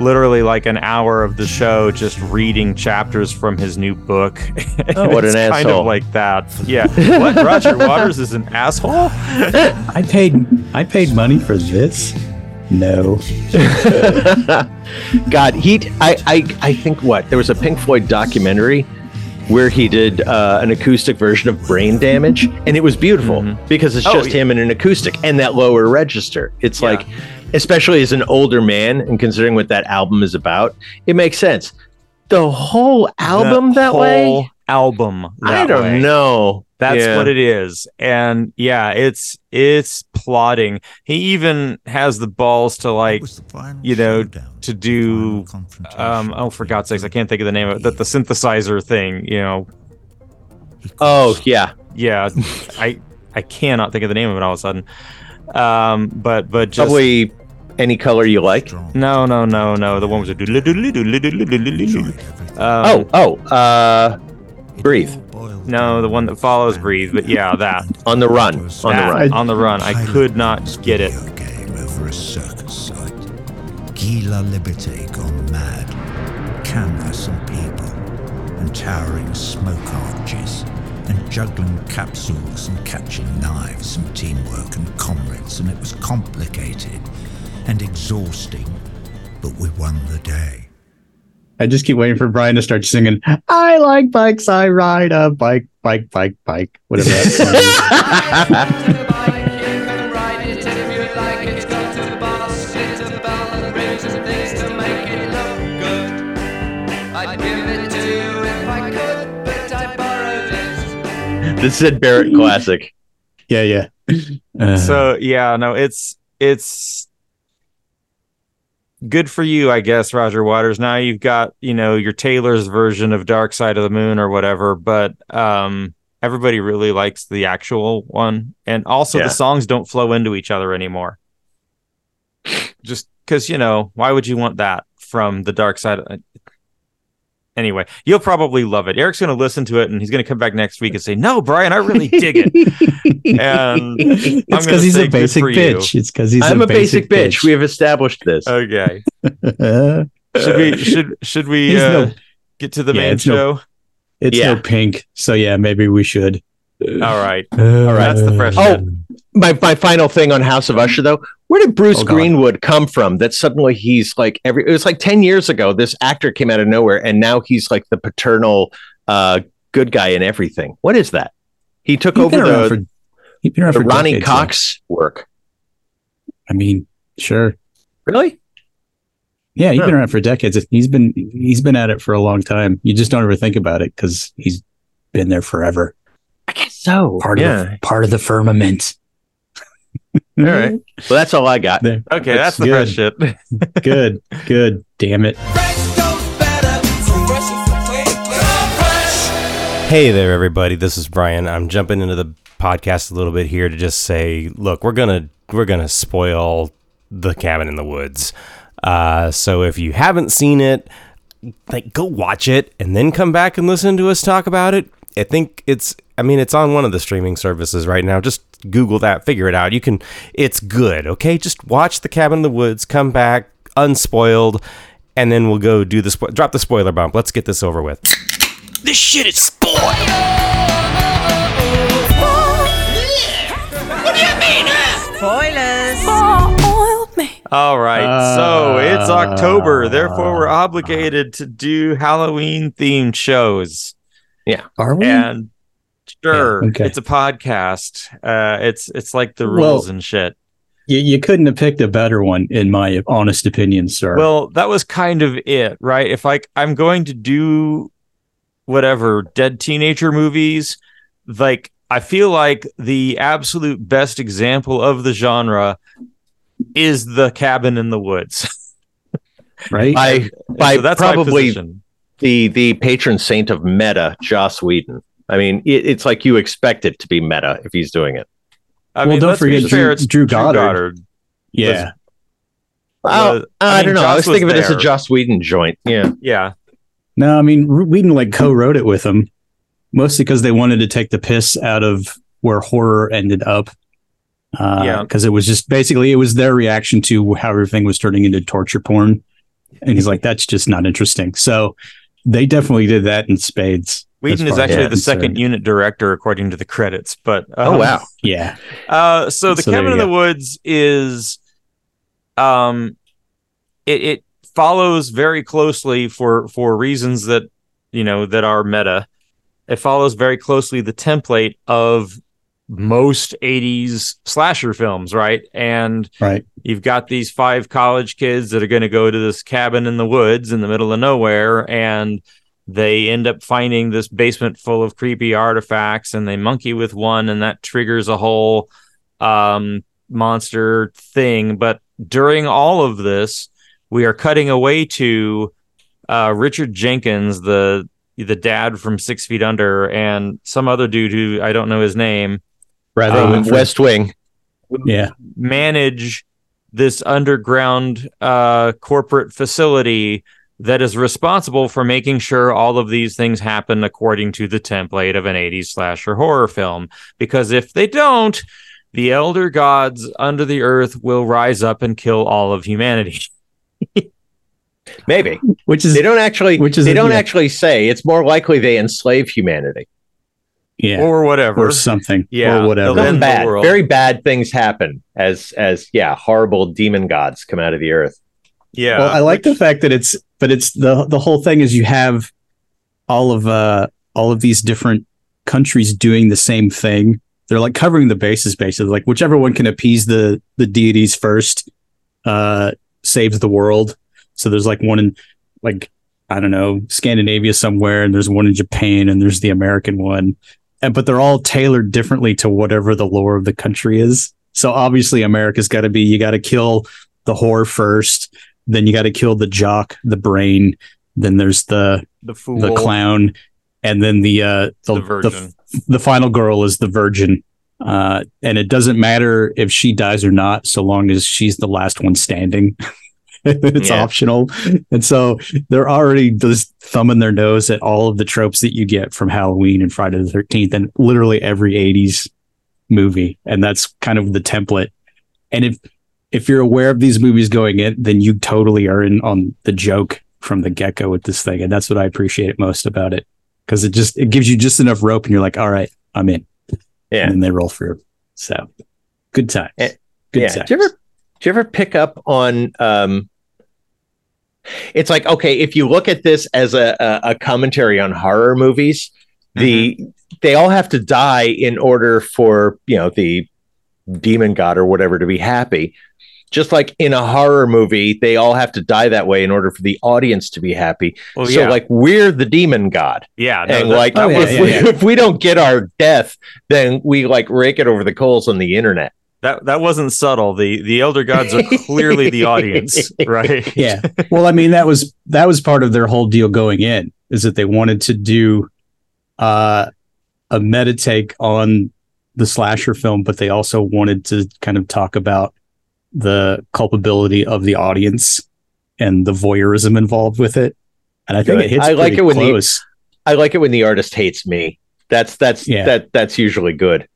literally like an hour of the show just reading chapters from his new book Oh, what an kind asshole. of like that yeah what roger waters is an asshole i paid i paid money for this no God, he. I, I. I think what there was a Pink Floyd documentary where he did uh, an acoustic version of Brain Damage, and it was beautiful because it's Oh, just yeah. him in an acoustic and that lower register. It's Yeah. like, especially as an older man, and considering what that album is about, it makes sense. The whole album The that way. whole album I don't way. know. That's Yeah. what it is. And yeah, it's it's plotting. He even has the balls to like you know, to do um oh for God's sakes, I can't think of the name of it. The, the synthesizer thing, you know. Oh yeah. Yeah. I I cannot think of the name of it all of a sudden. Um but but just Probably any color you like. no no no no the one was a. Um, oh oh. Uh, breathe no, the one that follows breathe, but yeah, that. on the run. On the That, run. On the run. I could not get it. game over a circus site. Gila Liberté gone mad. Canvas and people, and towering smoke arches, and juggling capsules and catching knives and teamwork and comrades, and it was complicated and exhausting, but we won the day. I just keep waiting for brian to start singing i like bikes i ride a bike bike bike bike whatever that song is. This Syd Barrett classic. yeah yeah Uh, so yeah no it's it's good for you i guess roger waters. Now you've got you know your taylor's version of dark side of the moon or whatever but um everybody really likes the actual one. And also Yeah. the songs don't flow into each other anymore. Just because you know why would you want that from the dark side? of anyway you'll probably love it eric's going to listen to it and he's going to come back next week and say no brian i really dig it and it's because he's a basic for you. bitch it's because he's I'm a basic, bitch. We have established this. Okay. Should we should should we uh, no- get to the Yeah, main it's no- show? it's Yeah. no pink so yeah maybe we should All right. All right. That's the fresh Oh, my, my final thing on House of Usher though, where did Bruce Oh, Greenwood come from? That suddenly he's like every it was like 10 years ago, this actor came out of nowhere and now he's like the paternal uh good guy in everything. What is that? He took He's over the, for, he's been around the for Ronnie decades, though. Cox work. I mean, sure. Really? Yeah, he's Huh. been around for decades. He's been he's been at it for a long time. You just don't ever think about it because he's been there forever. I guess so. Part yeah. of the part of the firmament. All right. Well, that's all I got. There. Okay, that's, the good. fresh shit. Good, good. Damn it. Hey there, everybody. This is Brian. I'm jumping into the podcast a little bit here to just say, look, we're gonna we're gonna spoil the cabin in the woods. Uh, so if you haven't seen it, like go watch it and then come back and listen to us talk about it. I think it's I mean it's on one of the streaming services right now. Just Google that, figure it out. You can it's good, okay? Just watch the cabin in the woods, come back unspoiled, and then we'll go do the spo- drop the spoiler bump. Let's get this over with. This shit is spoiled. What do you mean? Spoilers. All right. so it's October. Uh, Therefore, we're obligated to do Halloween themed shows. Are we? And sure, Yeah, okay. it's a podcast. Uh, it's it's like the Well- rules and shit. you, you couldn't have picked a better one, in my honest opinion, sir. Well, that was kind of it, right? If I I'm going to do whatever dead teenager movies, like I feel like the absolute best example of the genre is the cabin in the woods. right? By by so that's my probably position. The the patron saint of meta, Joss Whedon. I mean, it, it's like you expect it to be meta if he's doing it. I Well, mean, don't let's be forget fair, Drew- it's Drew Goddard. yeah. Oh, was- I, mean, don't know. I Joss was thinking of it as a. Joss Whedon joint. Yeah. Yeah, No, I mean Whedon like co-wrote it with him, mostly because they wanted to take the piss out of where horror ended up. Uh, Yeah. because it was just basically it was their reaction to how everything was turning into torture porn, and he's like, "That's just not interesting." So they definitely did that in spades. Whedon is actually I'm the second concerned. unit director according to the credits. But Oh um, wow. Yeah, Uh, so the So cabin you in the woods is, um, it, it follows very closely for for reasons that you know that are meta. It follows very closely the template of most 80s slasher films, right? And right. you've got these five college kids that are going to go to this cabin in the woods in the middle of nowhere and they end up finding this basement full of creepy artifacts and they monkey with one and that triggers a whole um monster thing but during all of this we are cutting away to uh Richard Jenkins the the dad from 6 feet under and some other dude who I don't know his name Rather Um, than West Wing. yeah, manage this underground uh, corporate facility that is responsible for making sure all of these things happen according to the template of an 80s slasher horror film. Because if they don't, the elder gods under the earth will rise up and kill all of humanity. Maybe. which is They don't actually Which is they a- don't yeah. actually say. It's more likely they enslave humanity. Yeah, Or whatever. or something, Yeah, or whatever. they'll Something the bad. world. Very bad things happen as as yeah, horrible demon gods come out of the earth. yeah. well, I like the fact that it's, but it's the the whole thing is you have all of uh all of these different countries doing the same thing. They're like covering the bases, basically. Like whichever one can appease the the deities first, uh, saves the world. So there's like one in like I don't know Scandinavia somewhere, and there's one in Japan, and there's the American one, and but they're all tailored differently to whatever the lore of the country is. So obviously, America's got to be you got to kill the whore first, then you got to kill the jock, the brain, then there's the the fool. the clown, and then the uh the, The virgin. the, the final girl is the virgin. Uh, and it doesn't matter if she dies or not, so long as she's the last one standing. it's Yeah. optional. And so they're already just thumbing their nose at all of the tropes that you get from Halloween and Friday the 13th and literally every 80s movie. And that's kind of the template. And if if you're aware of these movies going in, then you totally are in on the joke from the get go with this thing. And that's what I appreciate most about it. Cause it just it gives you just enough rope and you're like, all right, I'm in. Yeah. and then they roll through. So good times. Eh, Good yeah. times. Do you ever do you ever pick up on um it's like okay, if you look at this as a a, a commentary on horror movies, the Mm-hmm. they all have to die in order for, you know, the demon god or whatever to be happy. Just like in a horror movie, they all have to die that way in order for the audience to be happy. Well, so yeah. like we're the demon god. yeah, no, and like Oh, yeah, if, yeah, we, if we don't get our death, then we like rake it over the coals on the internet. That that wasn't subtle. The the elder gods are clearly the audience, right? yeah. Well, I mean, that was that was part of their whole deal going in is that they wanted to do uh, a meta take on the slasher film, but they also wanted to kind of talk about the culpability of the audience and the voyeurism involved with it. And I think Good. it hits I like it when the- close. I like it when the artist hates me. That's that's Yeah. that that's usually good.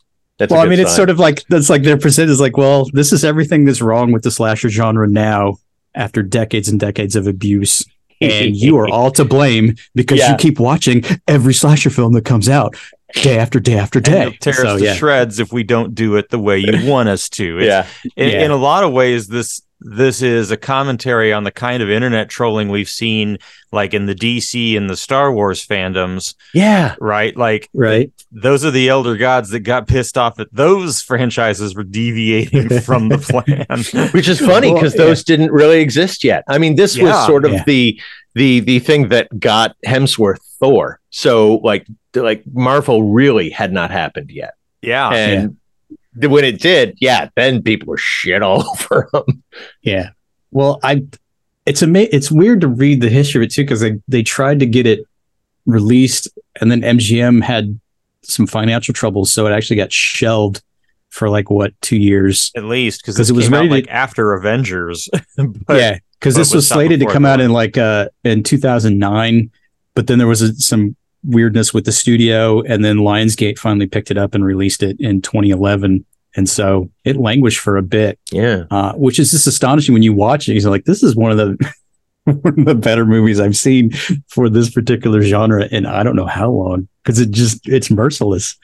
That's well, I mean, it's sort of like that's like their percent is like, well, this is everything that's wrong with the slasher genre now after decades and decades of abuse. And you are all to blame because Yeah. you keep watching every slasher film that comes out day after day after day. you'll tear So, us to yeah. shreds if we don't do it the way you want us to. It's- yeah. in, Yeah. in a lot of ways this this is a commentary on the kind of internet trolling we've seen like in the DC and the Star Wars fandoms, Yeah. right? Like Right. those are the elder gods that got pissed off that those franchises were deviating from the plan. Which is funny Well, because yeah. those didn't really exist yet. I mean, this Yeah. was sort of Yeah. the the the thing that got Hemsworth Thor. So like like Marvel really had not happened yet. yeah. And th- when it did, yeah, then people were shit all over him. Yeah. Well, I it's ama- it's weird to read the history of it too because they they tried to get it released and then MGM had some financial troubles, so it actually got shelved for like what two years. At least because it it was came out to- like after Avengers. but yeah, because this was was slated to before come out in like uh in 2009, but then there was a, some weirdness with the studio, and then Lionsgate finally picked it up and released it in 2011, and so it languished for a bit. Yeah. uh, which is just astonishing when you watch it. He's like, this is one of the one of the better movies I've seen for this particular genre, and I don't know how long because it just it's merciless.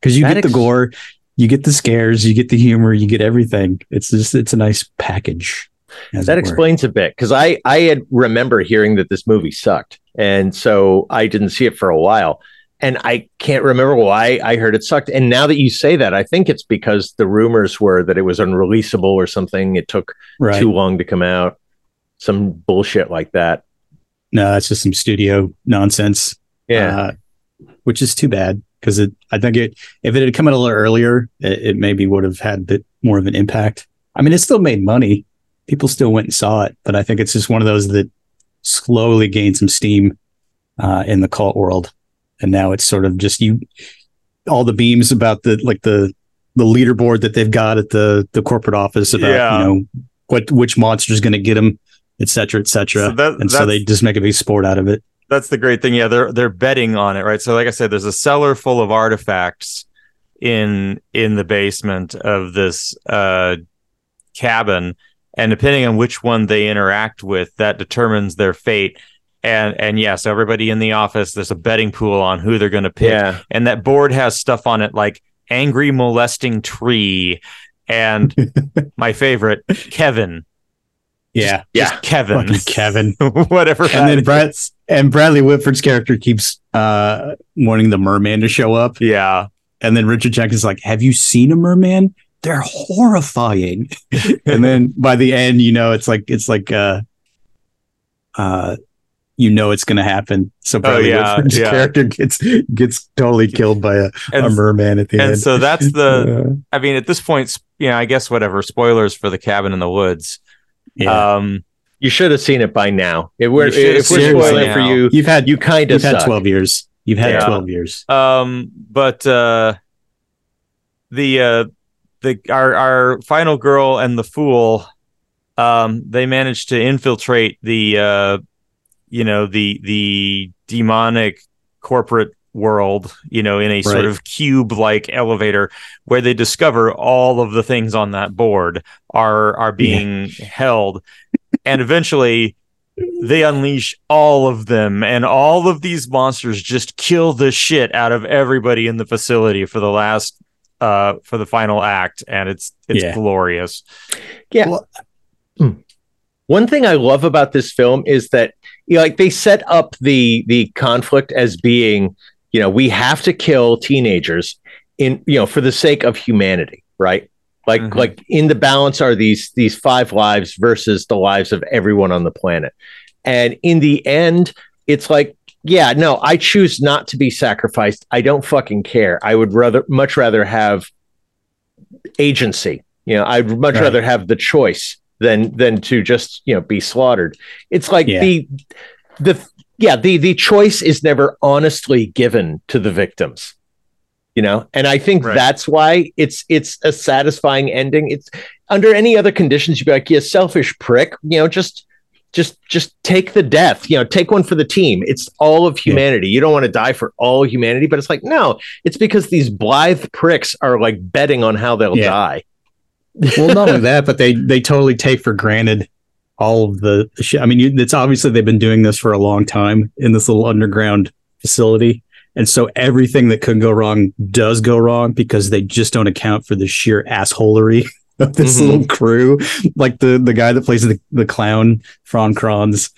Because you That get the gore, you get the scares, you get the humor, you get everything. It's just it's a nice package. That were. explains a bit because I I had remember hearing that this movie sucked, and so I didn't see it for a while, and I can't remember why I heard it sucked. And now that you say that, I think it's because the rumors were that it was unreleasable or something. It took right. too long to come out, some bullshit like that. No, that's just some studio nonsense. Yeah, uh, which is too bad because it. I think it if it had come out a little earlier, it, it maybe would have had a bit more of an impact. I mean, it still made money. People still went and saw it, but I think it's just one of those that slowly gained some steam uh, in the cult world, and now it's sort of just you. All the beams about the like the the leaderboard that they've got at the the corporate office about Yeah. you know what which monster's going to get them, et cetera, et cetera. So that- and so they just make a big sport out of it. that's the great thing. Yeah, they're they're betting on it, right? So, like I said, there's a cellar full of artifacts in in the basement of this uh, cabin, and depending on which one they interact with, that determines their fate. And and yes, everybody in the office, there's a betting pool on who they're going to pick, yeah. and that board has stuff on it like angry molesting tree, and my favorite, Kevin. Yeah, Just Kevin. fucking Kevin. Whatever. and then is. Brad and Bradley Whitford's character keeps uh wanting the merman to show up, Yeah. and then Richard Jenkins is like, "Have you seen a merman? They're horrifying." and then by the end, you know, it's like it's like uh uh you know it's going to happen. So Bradley Oh, yeah, Whitford's yeah. character gets gets totally killed by a, a And- merman at the and end. And so that's the Uh, I mean, at this point, s- you know, I guess whatever. Spoilers for the cabin in the woods. yeah. Um, You should have seen it by now. If we're You if we're it by spoiling it for you, you've had you kind of had twelve years. You've had Yeah. twelve years. um, but uh, the uh, the our our final girl and the fool, um, they managed to infiltrate the uh, you know, the the demonic corporate world, you know, in a sort of cube like elevator where they discover all of the things on that board are are being held. And eventually they unleash all of them. And all of these monsters just kill the shit out of everybody in the facility for the last uh for the final act and it's it's Yeah. glorious. Yeah. Well- Hmm. One thing I love about this film is that you know, like they set up the the conflict as being, you know, we have to kill teenagers in you know for the sake of humanity, right? Like Mhm. like in the balance are these these five lives versus the lives of everyone on the planet. And in the end, it's like, yeah, no, I choose not to be sacrificed. I don't fucking care. I would rather much rather have agency. You know, I'd much Right. rather have the choice than than to just you know be slaughtered. It's like Yeah. the the yeah the the choice is never honestly given to the victims. You know, and I think Right. that's why it's it's a satisfying ending. It's under any other conditions, you'd be like, yeah, selfish prick. You know, just just just take the death. You know, take one for the team. It's all of humanity. You don't want to die for all humanity, but it's like no, it's because these blithe pricks are like betting on how they'll Yeah. die. well, not only that, but they they totally take for granted all of the shit. I mean, you, it's obviously they've been doing this for a long time in this little underground facility, and so everything that could go wrong does go wrong because they just don't account for the sheer assholery of this Mhm. little crew. Like the the guy that plays the the clown, Fran Kranz,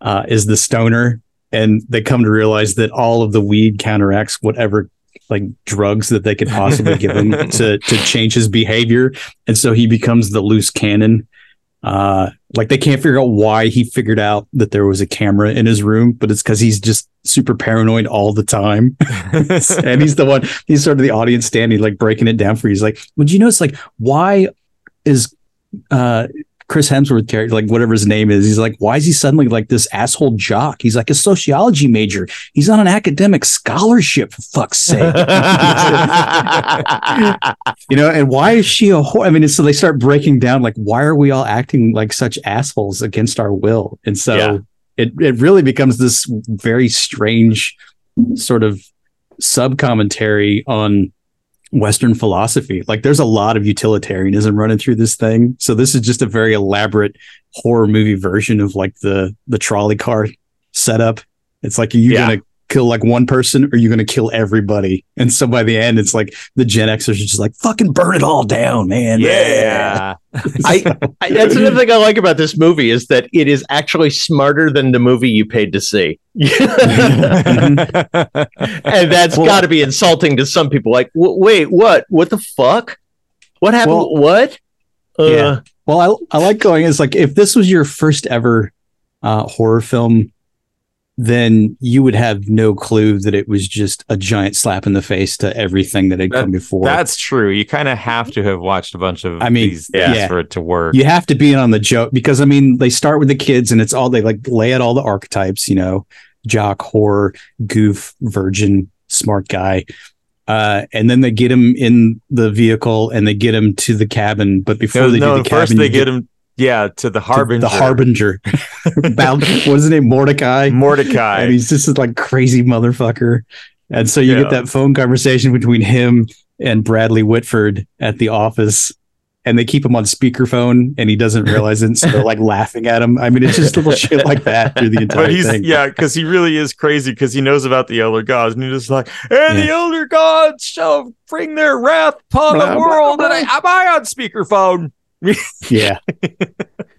uh, is the stoner, and they come to realize that all of the weed counteracts whatever like drugs that they could possibly give him to to change his behavior. And so he becomes the loose cannon. Uh like they can't figure out why he figured out that there was a camera in his room but it's because he's just super paranoid all the time. And he's the one he's sort of the audience standing like breaking it down for you. He's like would you notice like why is uh Chris Hemsworth character, like whatever his name is, he's like, why is he suddenly like this asshole jock? He's like a sociology major. He's on an academic scholarship, for fuck's sake. you know, and why is she a whore? I mean, so they start breaking down like, why are we all acting like such assholes against our will? And so Yeah. it it really becomes this very strange sort of sub commentary on Western philosophy. Like, there's a lot of utilitarianism running through this thing. So this is just a very elaborate horror movie version of like the the trolley car setup. It's like, are you Yeah. gonna kill like one person or you're gonna kill everybody? And so by the end, it's like the Gen Xers are just like, fucking burn it all down, man. Yeah. I, I that's another thing I like about this movie is that it is actually smarter than the movie you paid to see. and that's Well- got to be insulting to some people. Like, w- wait, what? What the fuck? What happened? Well- what? Uh, Yeah. Well, I I like going. It's like if this was your first ever uh, horror film, then you would have no clue that it was just a giant slap in the face to everything that had That- come before. That's true. You kind of have to have watched a bunch of I mean, these yeah. for it to work. you have to be in on the joke because I mean they start with the kids and it's all they like lay out all the archetypes, you know, jock, horror, goof, virgin, smart guy. Uh, and then they get him in the vehicle and they get him to the cabin. But before No, they no, do the first cabin, they you get him, yeah, to the to harbinger, The harbinger. Bal- what is his name? Mordecai. Mordecai. and he's just like crazy motherfucker. And so you Yeah. get that phone conversation between him and Bradley Whitford at the office, and they keep him on speakerphone, and he doesn't realize it. So they're like laughing at him. I mean, it's just little shit like that through the entire but he's thing. yeah, because he really is crazy because he knows about the elder gods, and he's just like, and the elder gods shall bring their wrath upon Blah, the blah, world. blah. And I, am I on speakerphone? Yeah.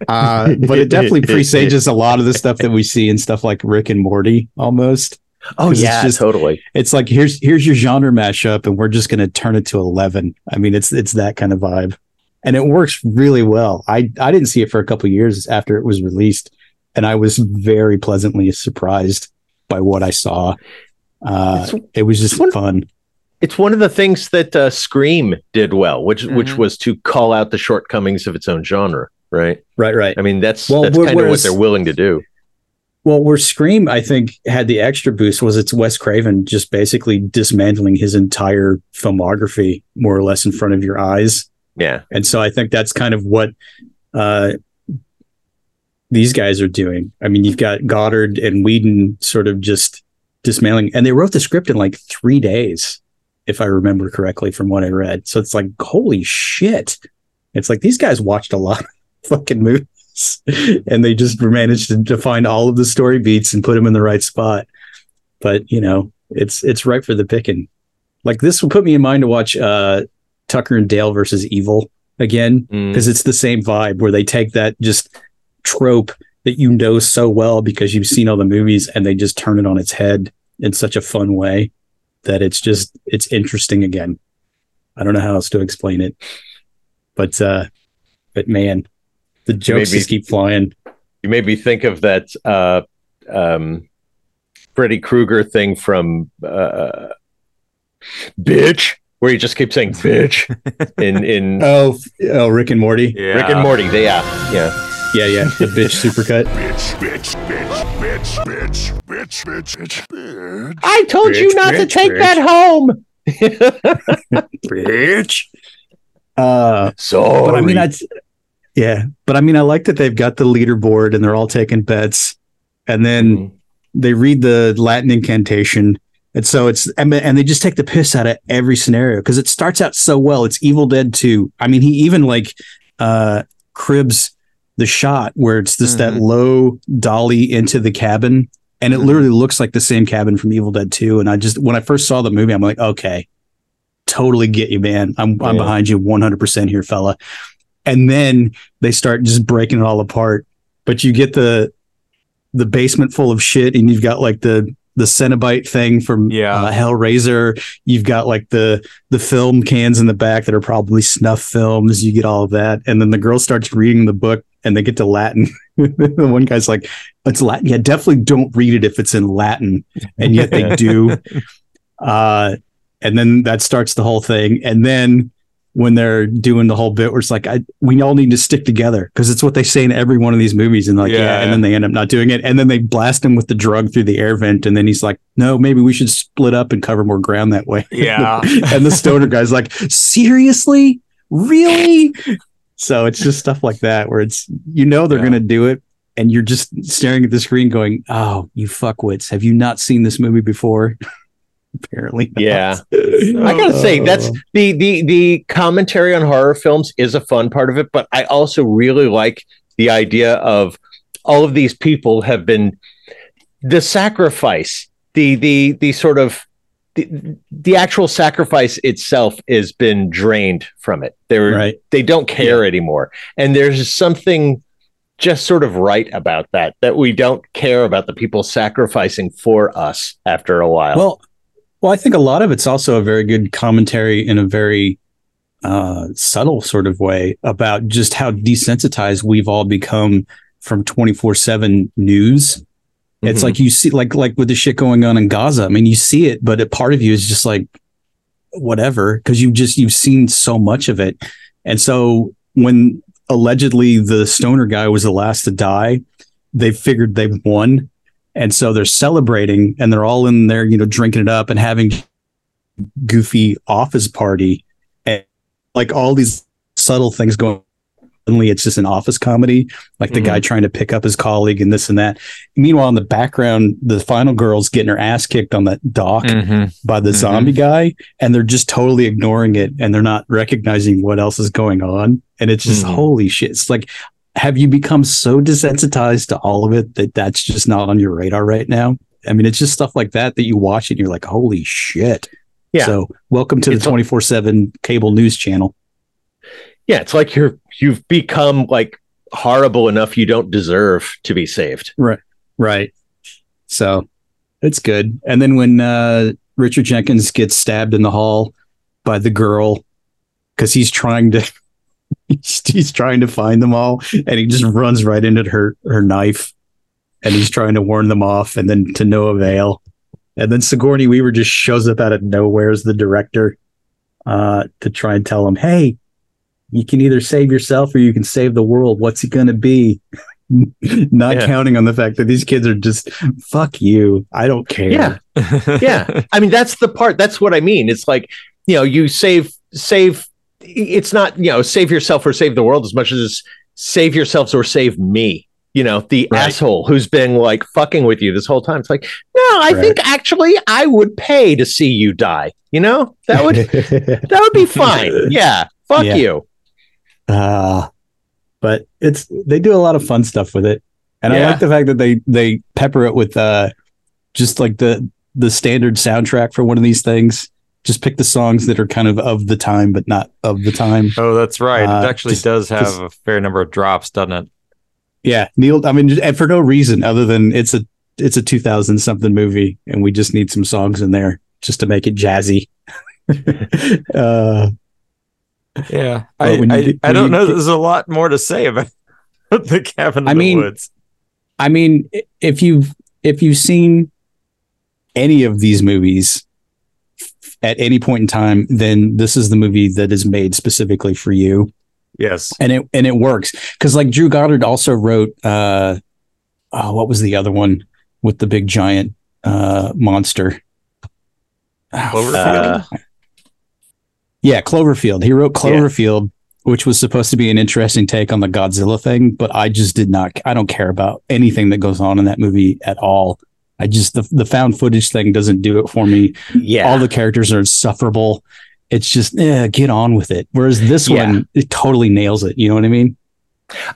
Uh, but it definitely presages a lot of the stuff that we see in stuff like Rick and Morty almost. oh 'Cause it's yeah, just- totally. It's like here's here's your genre mashup, and we're just gonna turn it to eleven. I mean, it's it's that kind of vibe, and it works really well. I I didn't see it for a couple years after it was released, and I was very pleasantly surprised by what I saw. Uh, it was just one- fun. It's one of the things that uh, Scream did well, which which Mhm. was to call out the shortcomings of its own genre. Right. Right, right. I mean, that's Well, that's kind of what they're willing to do. Well, where Scream, I think, had the extra boost was it's Wes Craven just basically dismantling his entire filmography more or less in front of your eyes. Yeah. And so I think that's kind of what uh, these guys are doing. I mean, you've got Goddard and Whedon sort of just dismantling, and they wrote the script in like three days, if I remember correctly from what I read. So it's like, holy shit. It's like these guys watched a lot of fucking movies and they just managed to, to find all of the story beats and put them in the right spot. But, you know, it's it's right for the picking. Like this will put me in mind to watch uh Tucker and Dale versus Evil again Mm. because it's the same vibe where they take that just trope that you know so well because you've seen all the movies and they just turn it on its head in such a fun way that it's just it's interesting again. I don't know how else to explain it. But uh but man, the jokes Maybe- just keep flying. You made me think of that uh, um, Freddy Krueger thing from uh, "Bitch," where he just keeps saying "bitch" in in Oh, oh Rick and Morty. Yeah. Rick and Morty. They yeah yeah. Yeah, yeah. The bitch supercut. I told you Bitch, not to take bitch. that home. bitch. Uh So, but I mean, I, yeah, but I mean, I like that they've got the leaderboard and they're all taking bets, and then they read the Latin incantation, and so it's and, and they just take the piss out of every scenario because it starts out so well. It's Evil Dead Two. I mean, he even like uh cribs the shot where it's just that low dolly into the cabin, and it literally looks like the same cabin from Evil Dead Two. And I just when I first saw the movie, I'm like, okay, totally get you, man. I'm I'm Yeah. behind you 100 percent here, fella. And then they start just breaking it all apart. But you get the the basement full of shit, and you've got like the the Cenobite thing from Yeah. uh, Hellraiser. You've got like the the film cans in the back that are probably snuff films. You get all of that, and then the girl starts reading the book, and they get to Latin. the one guy's like, "It's Latin." Yeah, definitely don't read it if it's in Latin, and yet they do. Uh, and then that starts the whole thing, and then when they're doing the whole bit where it's like I, we all need to stick together because it's what they say in every one of these movies and like yeah, Yeah. and then they end up not doing it and then they blast him with the drug through the air vent and then he's like no maybe we should split up and cover more ground that way Yeah. and the stoner guy's like seriously really so it's just stuff like that where it's you know they're Yeah. gonna do it and you're just staring at the screen going oh you fuckwits have you not seen this movie before apparently not. Yeah. I gotta say that's uh. the the the commentary on horror films is a fun part of it, but I also really like the idea of all of these people have been the sacrifice, the the the sort of the, the actual sacrifice itself has been drained from it. They're right they don't care anymore, and there's something just sort of right about that that we don't care about the people sacrificing for us after a while. Well, well, I think a lot of it's also a very good commentary in a very uh, subtle sort of way about just how desensitized we've all become from 24 seven news. It's Mhm. like you see, like, like with the shit going on in Gaza. I mean, you see it, but a part of you is just like, whatever, because you just, you've seen so much of it. And so when allegedly the stoner guy was the last to die, they figured they won and so they're celebrating and they're all in there you know drinking it up and having goofy office party and like all these subtle things going suddenly it's just an office comedy like the guy trying to pick up his colleague and this and that meanwhile in the background the final girl's getting her ass kicked on that dock Mhm. by the Mhm. zombie guy and they're just totally ignoring it and they're not recognizing what else is going on and it's just Mhm. holy shit it's like have you become so desensitized to all of it that that's just not on your radar right now i mean it's just stuff like that that you watch and you're like holy shit Yeah. so welcome to It's- the 24-7 cable news channel yeah, it's like you're you've become like horrible enough you don't deserve to be saved. Right. Right. So it's good. And then when uh, Richard Jenkins gets stabbed in the hall by the girl because he's trying to he's, he's trying to find them all and he just runs right into her her knife and he's trying to warn them off and then to no avail. And then Sigourney Weaver just shows up out of nowhere as the director uh, to try and tell him, hey, you can either save yourself or you can save the world. What's it going to be? Not Yeah. counting on the fact that these kids are just, fuck you. I don't care. Yeah. yeah i mean that's the part that's what i mean it's like you know you save save it's not you know save yourself or save the world as much as save yourselves or save me you know the Right. asshole who's been like fucking with you this whole time it's like no i Right. think actually i would pay to see you die you know that would that would be fine yeah fuck Yeah. you Uh, but it's they do a lot of fun stuff with it, and I like the fact that they they pepper it with uh just like the the standard soundtrack for one of these things, Just pick the songs that are kind of of the time, but not of the time. Oh, that's right. Uh, it actually just- does have a fair number of drops, doesn't it? Yeah, Neil. I mean, and for no reason other than it's a it's a 2000 something movie, and we just need some songs in there just to make it jazzy. uh, Yeah. I, I, get- I don't know. There's a lot more to say about the cabin in I the mean, woods. I mean, if you've if you've seen any of these movies at any point in time, then this is the movie that is made specifically for you, Yes. and it and it works because like Drew Goddard also wrote, uh, oh, what was the other one with the big giant uh, monster? Cloverfield? fuck. Yeah, Cloverfield. He wrote Cloverfield, which was supposed to be an interesting take on the Godzilla thing, but I just did not. I don't care about anything that goes on in that movie at all. I just the the found footage thing doesn't do it for me. Yeah. All the characters are insufferable. It's just yeah, get on with it. Whereas this Yeah. one, it totally nails it. You know what I mean?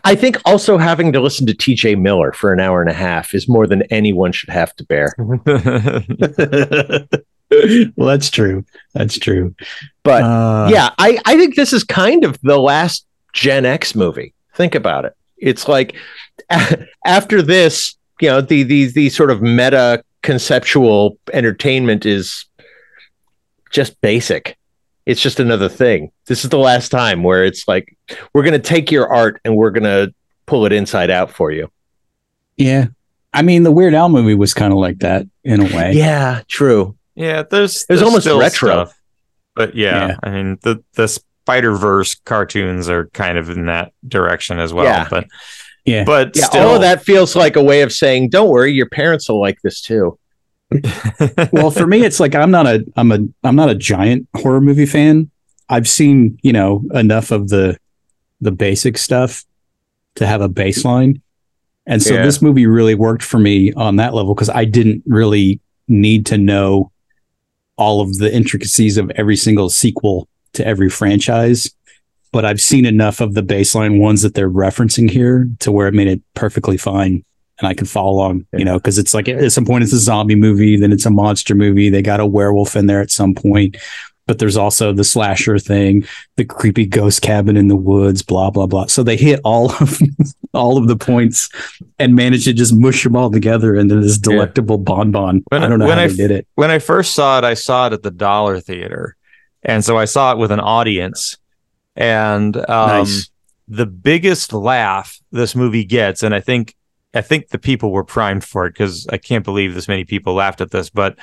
I think also having to listen to TJ Miller for an hour and a half is more than anyone should have to bear. well, that's true. That's true. But Uh, yeah, I, I think this is kind of the last Gen X movie. Think about it. It's like after this, you know, the the the sort of meta conceptual entertainment is just basic. It's just another thing. This is the last time where it's like we're going to take your art and we're going to pull it inside out for you. yeah. I mean, the Weird Al movie was kind of like that in a way. Yeah, true. Yeah. There's, It was there's almost still retro. stuff. But yeah, Yeah. I mean, the, the Spider Verse cartoons are kind of in that direction as well. Yeah. But, Yeah. but Yeah, still, all of that feels like a way of saying, "Don't worry, your parents will like this too." well for me it's like i'm not a i'm a i'm not a giant horror movie fan i've seen you know enough of the the basic stuff to have a baseline and so Yeah. this movie really worked for me on that level because i didn't really need to know all of the intricacies of every single sequel to every franchise but i've seen enough of the baseline ones that they're referencing here to where it made it perfectly fine and I can follow along, you know, because it's like at some point it's a zombie movie, then it's a monster movie. They got a werewolf in there at some point, but there's also the slasher thing, the creepy ghost cabin in the woods, blah blah blah. So they hit all of all of the points and managed to just mush them all together into this delectable bonbon. When- I don't know when how I they did it. when I first saw it, I saw it at the Dollar Theater, and so I saw it with an audience. And um, Nice. the biggest laugh this movie gets, and I think I think the people were primed for it because I can't believe this many people laughed at this. But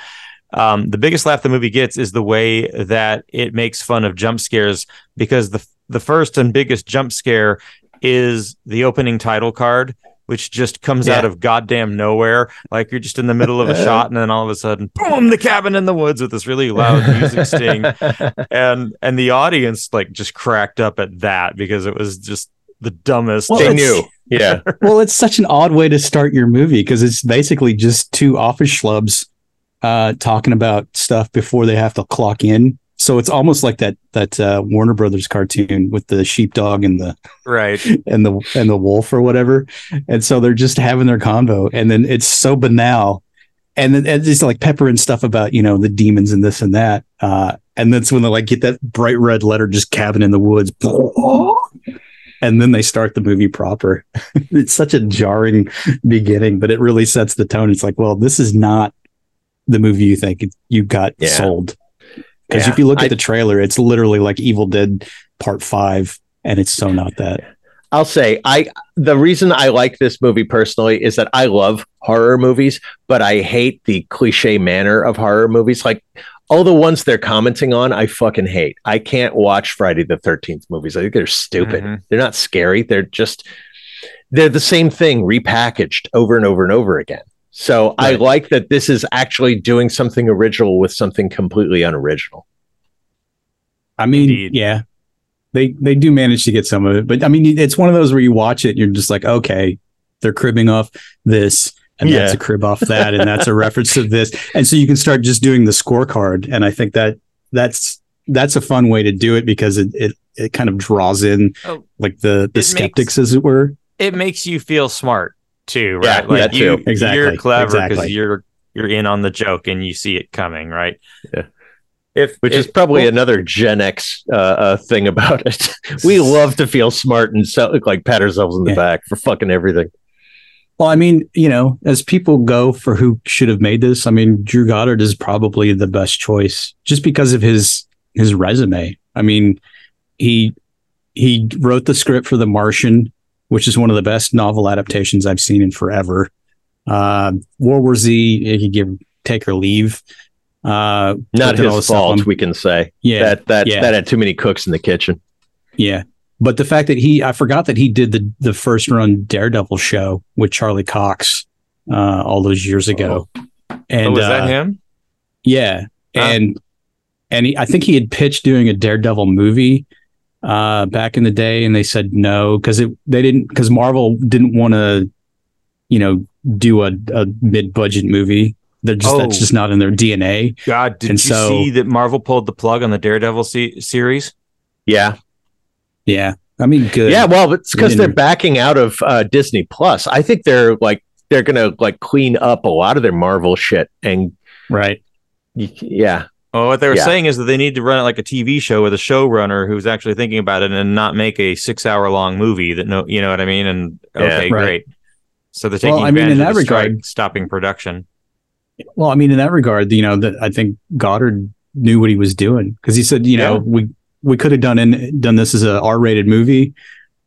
um, the biggest laugh the movie gets is the way that it makes fun of jump scares because the the first and biggest jump scare is the opening title card. Which just comes out of goddamn nowhere. Like you're just in the middle of a shot, and then all of a sudden, boom, the cabin in the woods with this really loud music sting. And and the audience like just cracked up at that because it was just the dumbest. Well, they knew. Yeah. well, it's such an odd way to start your movie because it's basically just two office schlubs uh, talking about stuff before they have to clock in. So it's almost like that that uh, Warner Brothers cartoon with the sheepdog and the right. and the and the wolf or whatever. And so they're just having their convo, and then it's so banal, and then and it's like pepper and stuff about you know the demons and this and that. Uh, and that's when they like get that bright red letter, just cabin in the woods. And then they start the movie proper. it's such a jarring beginning, but it really sets the tone. It's like, well, this is not the movie you think you got Yeah. sold. Because Yeah. if you look at I- the trailer, it's literally like Evil Dead Part Five, and it's so not that. I'll say I the reason I like this movie personally is that I love horror movies, but I hate the cliche manner of horror movies. Like all the ones they're commenting on, I fucking hate. I can't watch Friday the 13th movies. I think they're stupid. Mhm. They're not scary. They're just they're the same thing repackaged over and over and over again. So I like that this is actually doing something original with something completely unoriginal. I mean, Indeed. yeah, they they do manage to get some of it, but I mean, it's one of those where you watch it, and you're just like, okay, they're cribbing off this, and that's a crib off that, and that's a reference to this, and so you can start just doing the scorecard, and I think that that's that's a fun way to do it because it it, it kind of draws in Oh, like the the makes- skeptics, as it were. It makes you feel smart too, Yeah, right? like that you, too. Exactly, You're clever because exactly. you're you're in on the joke and you see it coming, right? Yeah. If which if- is probably well, another Gen X uh, uh, thing about it. we love to feel smart and so, like pat ourselves in the Yeah. back for fucking everything. Well, I mean, you know, as people go for who should have made this, I mean, Drew Goddard is probably the best choice just because of his his resume. I mean, he he wrote the script for The Martian, which is one of the best novel adaptations I've seen in forever. Uh, World War Z, you could give take or leave. Uh, Not then his the stuff fault, on- we can say. yeah, that that yeah. that had too many cooks in the kitchen. Yeah. But the fact that he, I forgot that he did the, the first run Daredevil show with Charlie Cox uh, all those years ago. And oh, was that uh, him? Yeah. Huh? And, and he, I think he had pitched doing a Daredevil movie uh, back in the day. And they said no, because it, they didn't, because Marvel didn't want to, you know, do a, a mid budget movie. They're just, that's Oh. just not in their DNA. God, did and you so- see that Marvel pulled the plug on the Daredevil se- series? Yeah, Yeah. I mean, good. yeah. Well, it's because they're backing out of uh, Disney Plus. I think they're like they're gonna like clean up a lot of their Marvel shit, and Right. yeah, Oh, what they were Yeah. saying is that they need to run it like a TV show with a showrunner who's actually thinking about it and not make a six-hour-long movie that no, you know what I mean? And Yeah. okay, Right. great. So they're taking Well, I mean, in advantage that of the strike, stopping production. Well, I mean, in that regard, you know, that I think Goddard knew what he was doing because he said, you know, we we could have done in, done this as a R-rated movie,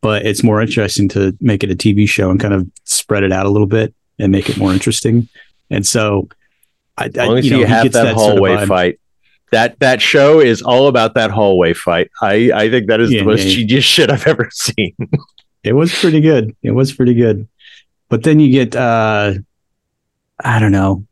but it's more interesting to make it a TV show and kind of spread it out a little bit and make it more interesting. And so, I, as long as you you, know, he have gets that, sort of hallway fight. That that show is all about that hallway fight. I I think that is Yeah, the most yeah, yeah. genius shit I've ever seen. It was pretty good. It was pretty good. But then you get, uh, I don't know.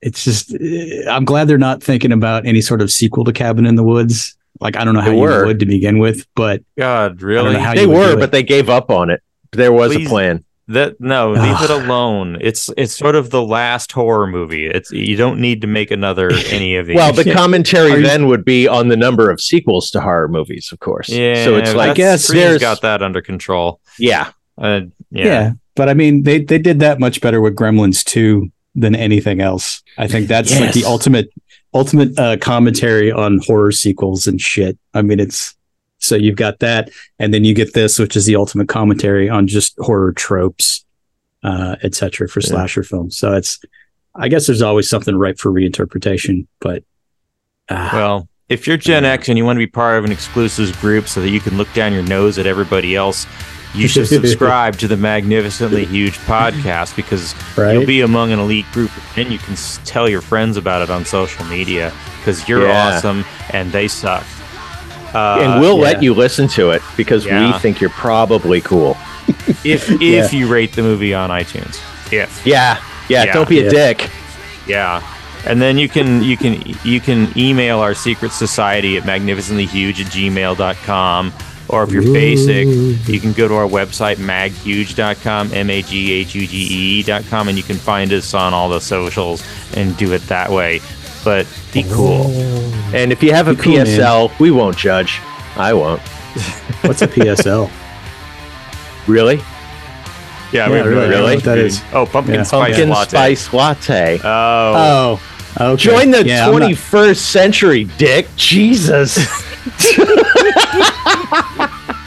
It's just, uh, I'm glad they're not thinking about any sort of sequel to Cabin in the Woods. Like, I don't know how They you were. would to begin with, but God, really? they were, but they gave up on it. There was Please. a plan. That no, leave it alone. It's it's sort of the last horror movie. It's you don't need to make another any of these. Well, the commentary you- then would be on the number of sequels to horror movies, of course. yeah, so it's like yes, guess Scream's there's got that under control. yeah, Uh, yeah. yeah. But I mean, they, they did that much better with Gremlins 2 than anything else. I think that's like the ultimate, ultimate uh, commentary on horror sequels and shit. I mean, it's, so you've got that, and then you get this, which is the ultimate commentary on just horror tropes, uh, et cetera, for Yeah. slasher films. So it's, I guess there's always something ripe for reinterpretation, but uh, Well, if you're Gen X and you want to be part of an exclusive group so that you can look down your nose at everybody else, you should subscribe to the Magnificently Huge podcast because right? you'll be among an elite group and you can tell your friends about it on social media because you're Yeah. awesome and they suck. Uh, and we'll yeah. let you listen to it because we think you're probably cool. if if you rate the movie on iTunes. If Yeah, yeah. Yeah. don't be a Yeah. dick. Yeah. And then you can you can you can email our secret society at magnificentlyhuge at gmail.com. Or if you're basic, you can go to our website maghuge.com, M-A-G-H-U-G-E.com, and you can find us on all the socials and do it that way but be cool. And if you have a cool, PSL, man. we won't judge. I won't. What's a PSL? really? Yeah, yeah we, really? really? that is. Oh, pumpkin, yeah. spice, pumpkin latte. spice latte. Oh. Oh. Okay. Join the yeah, 21st not... century, Dick. Jesus.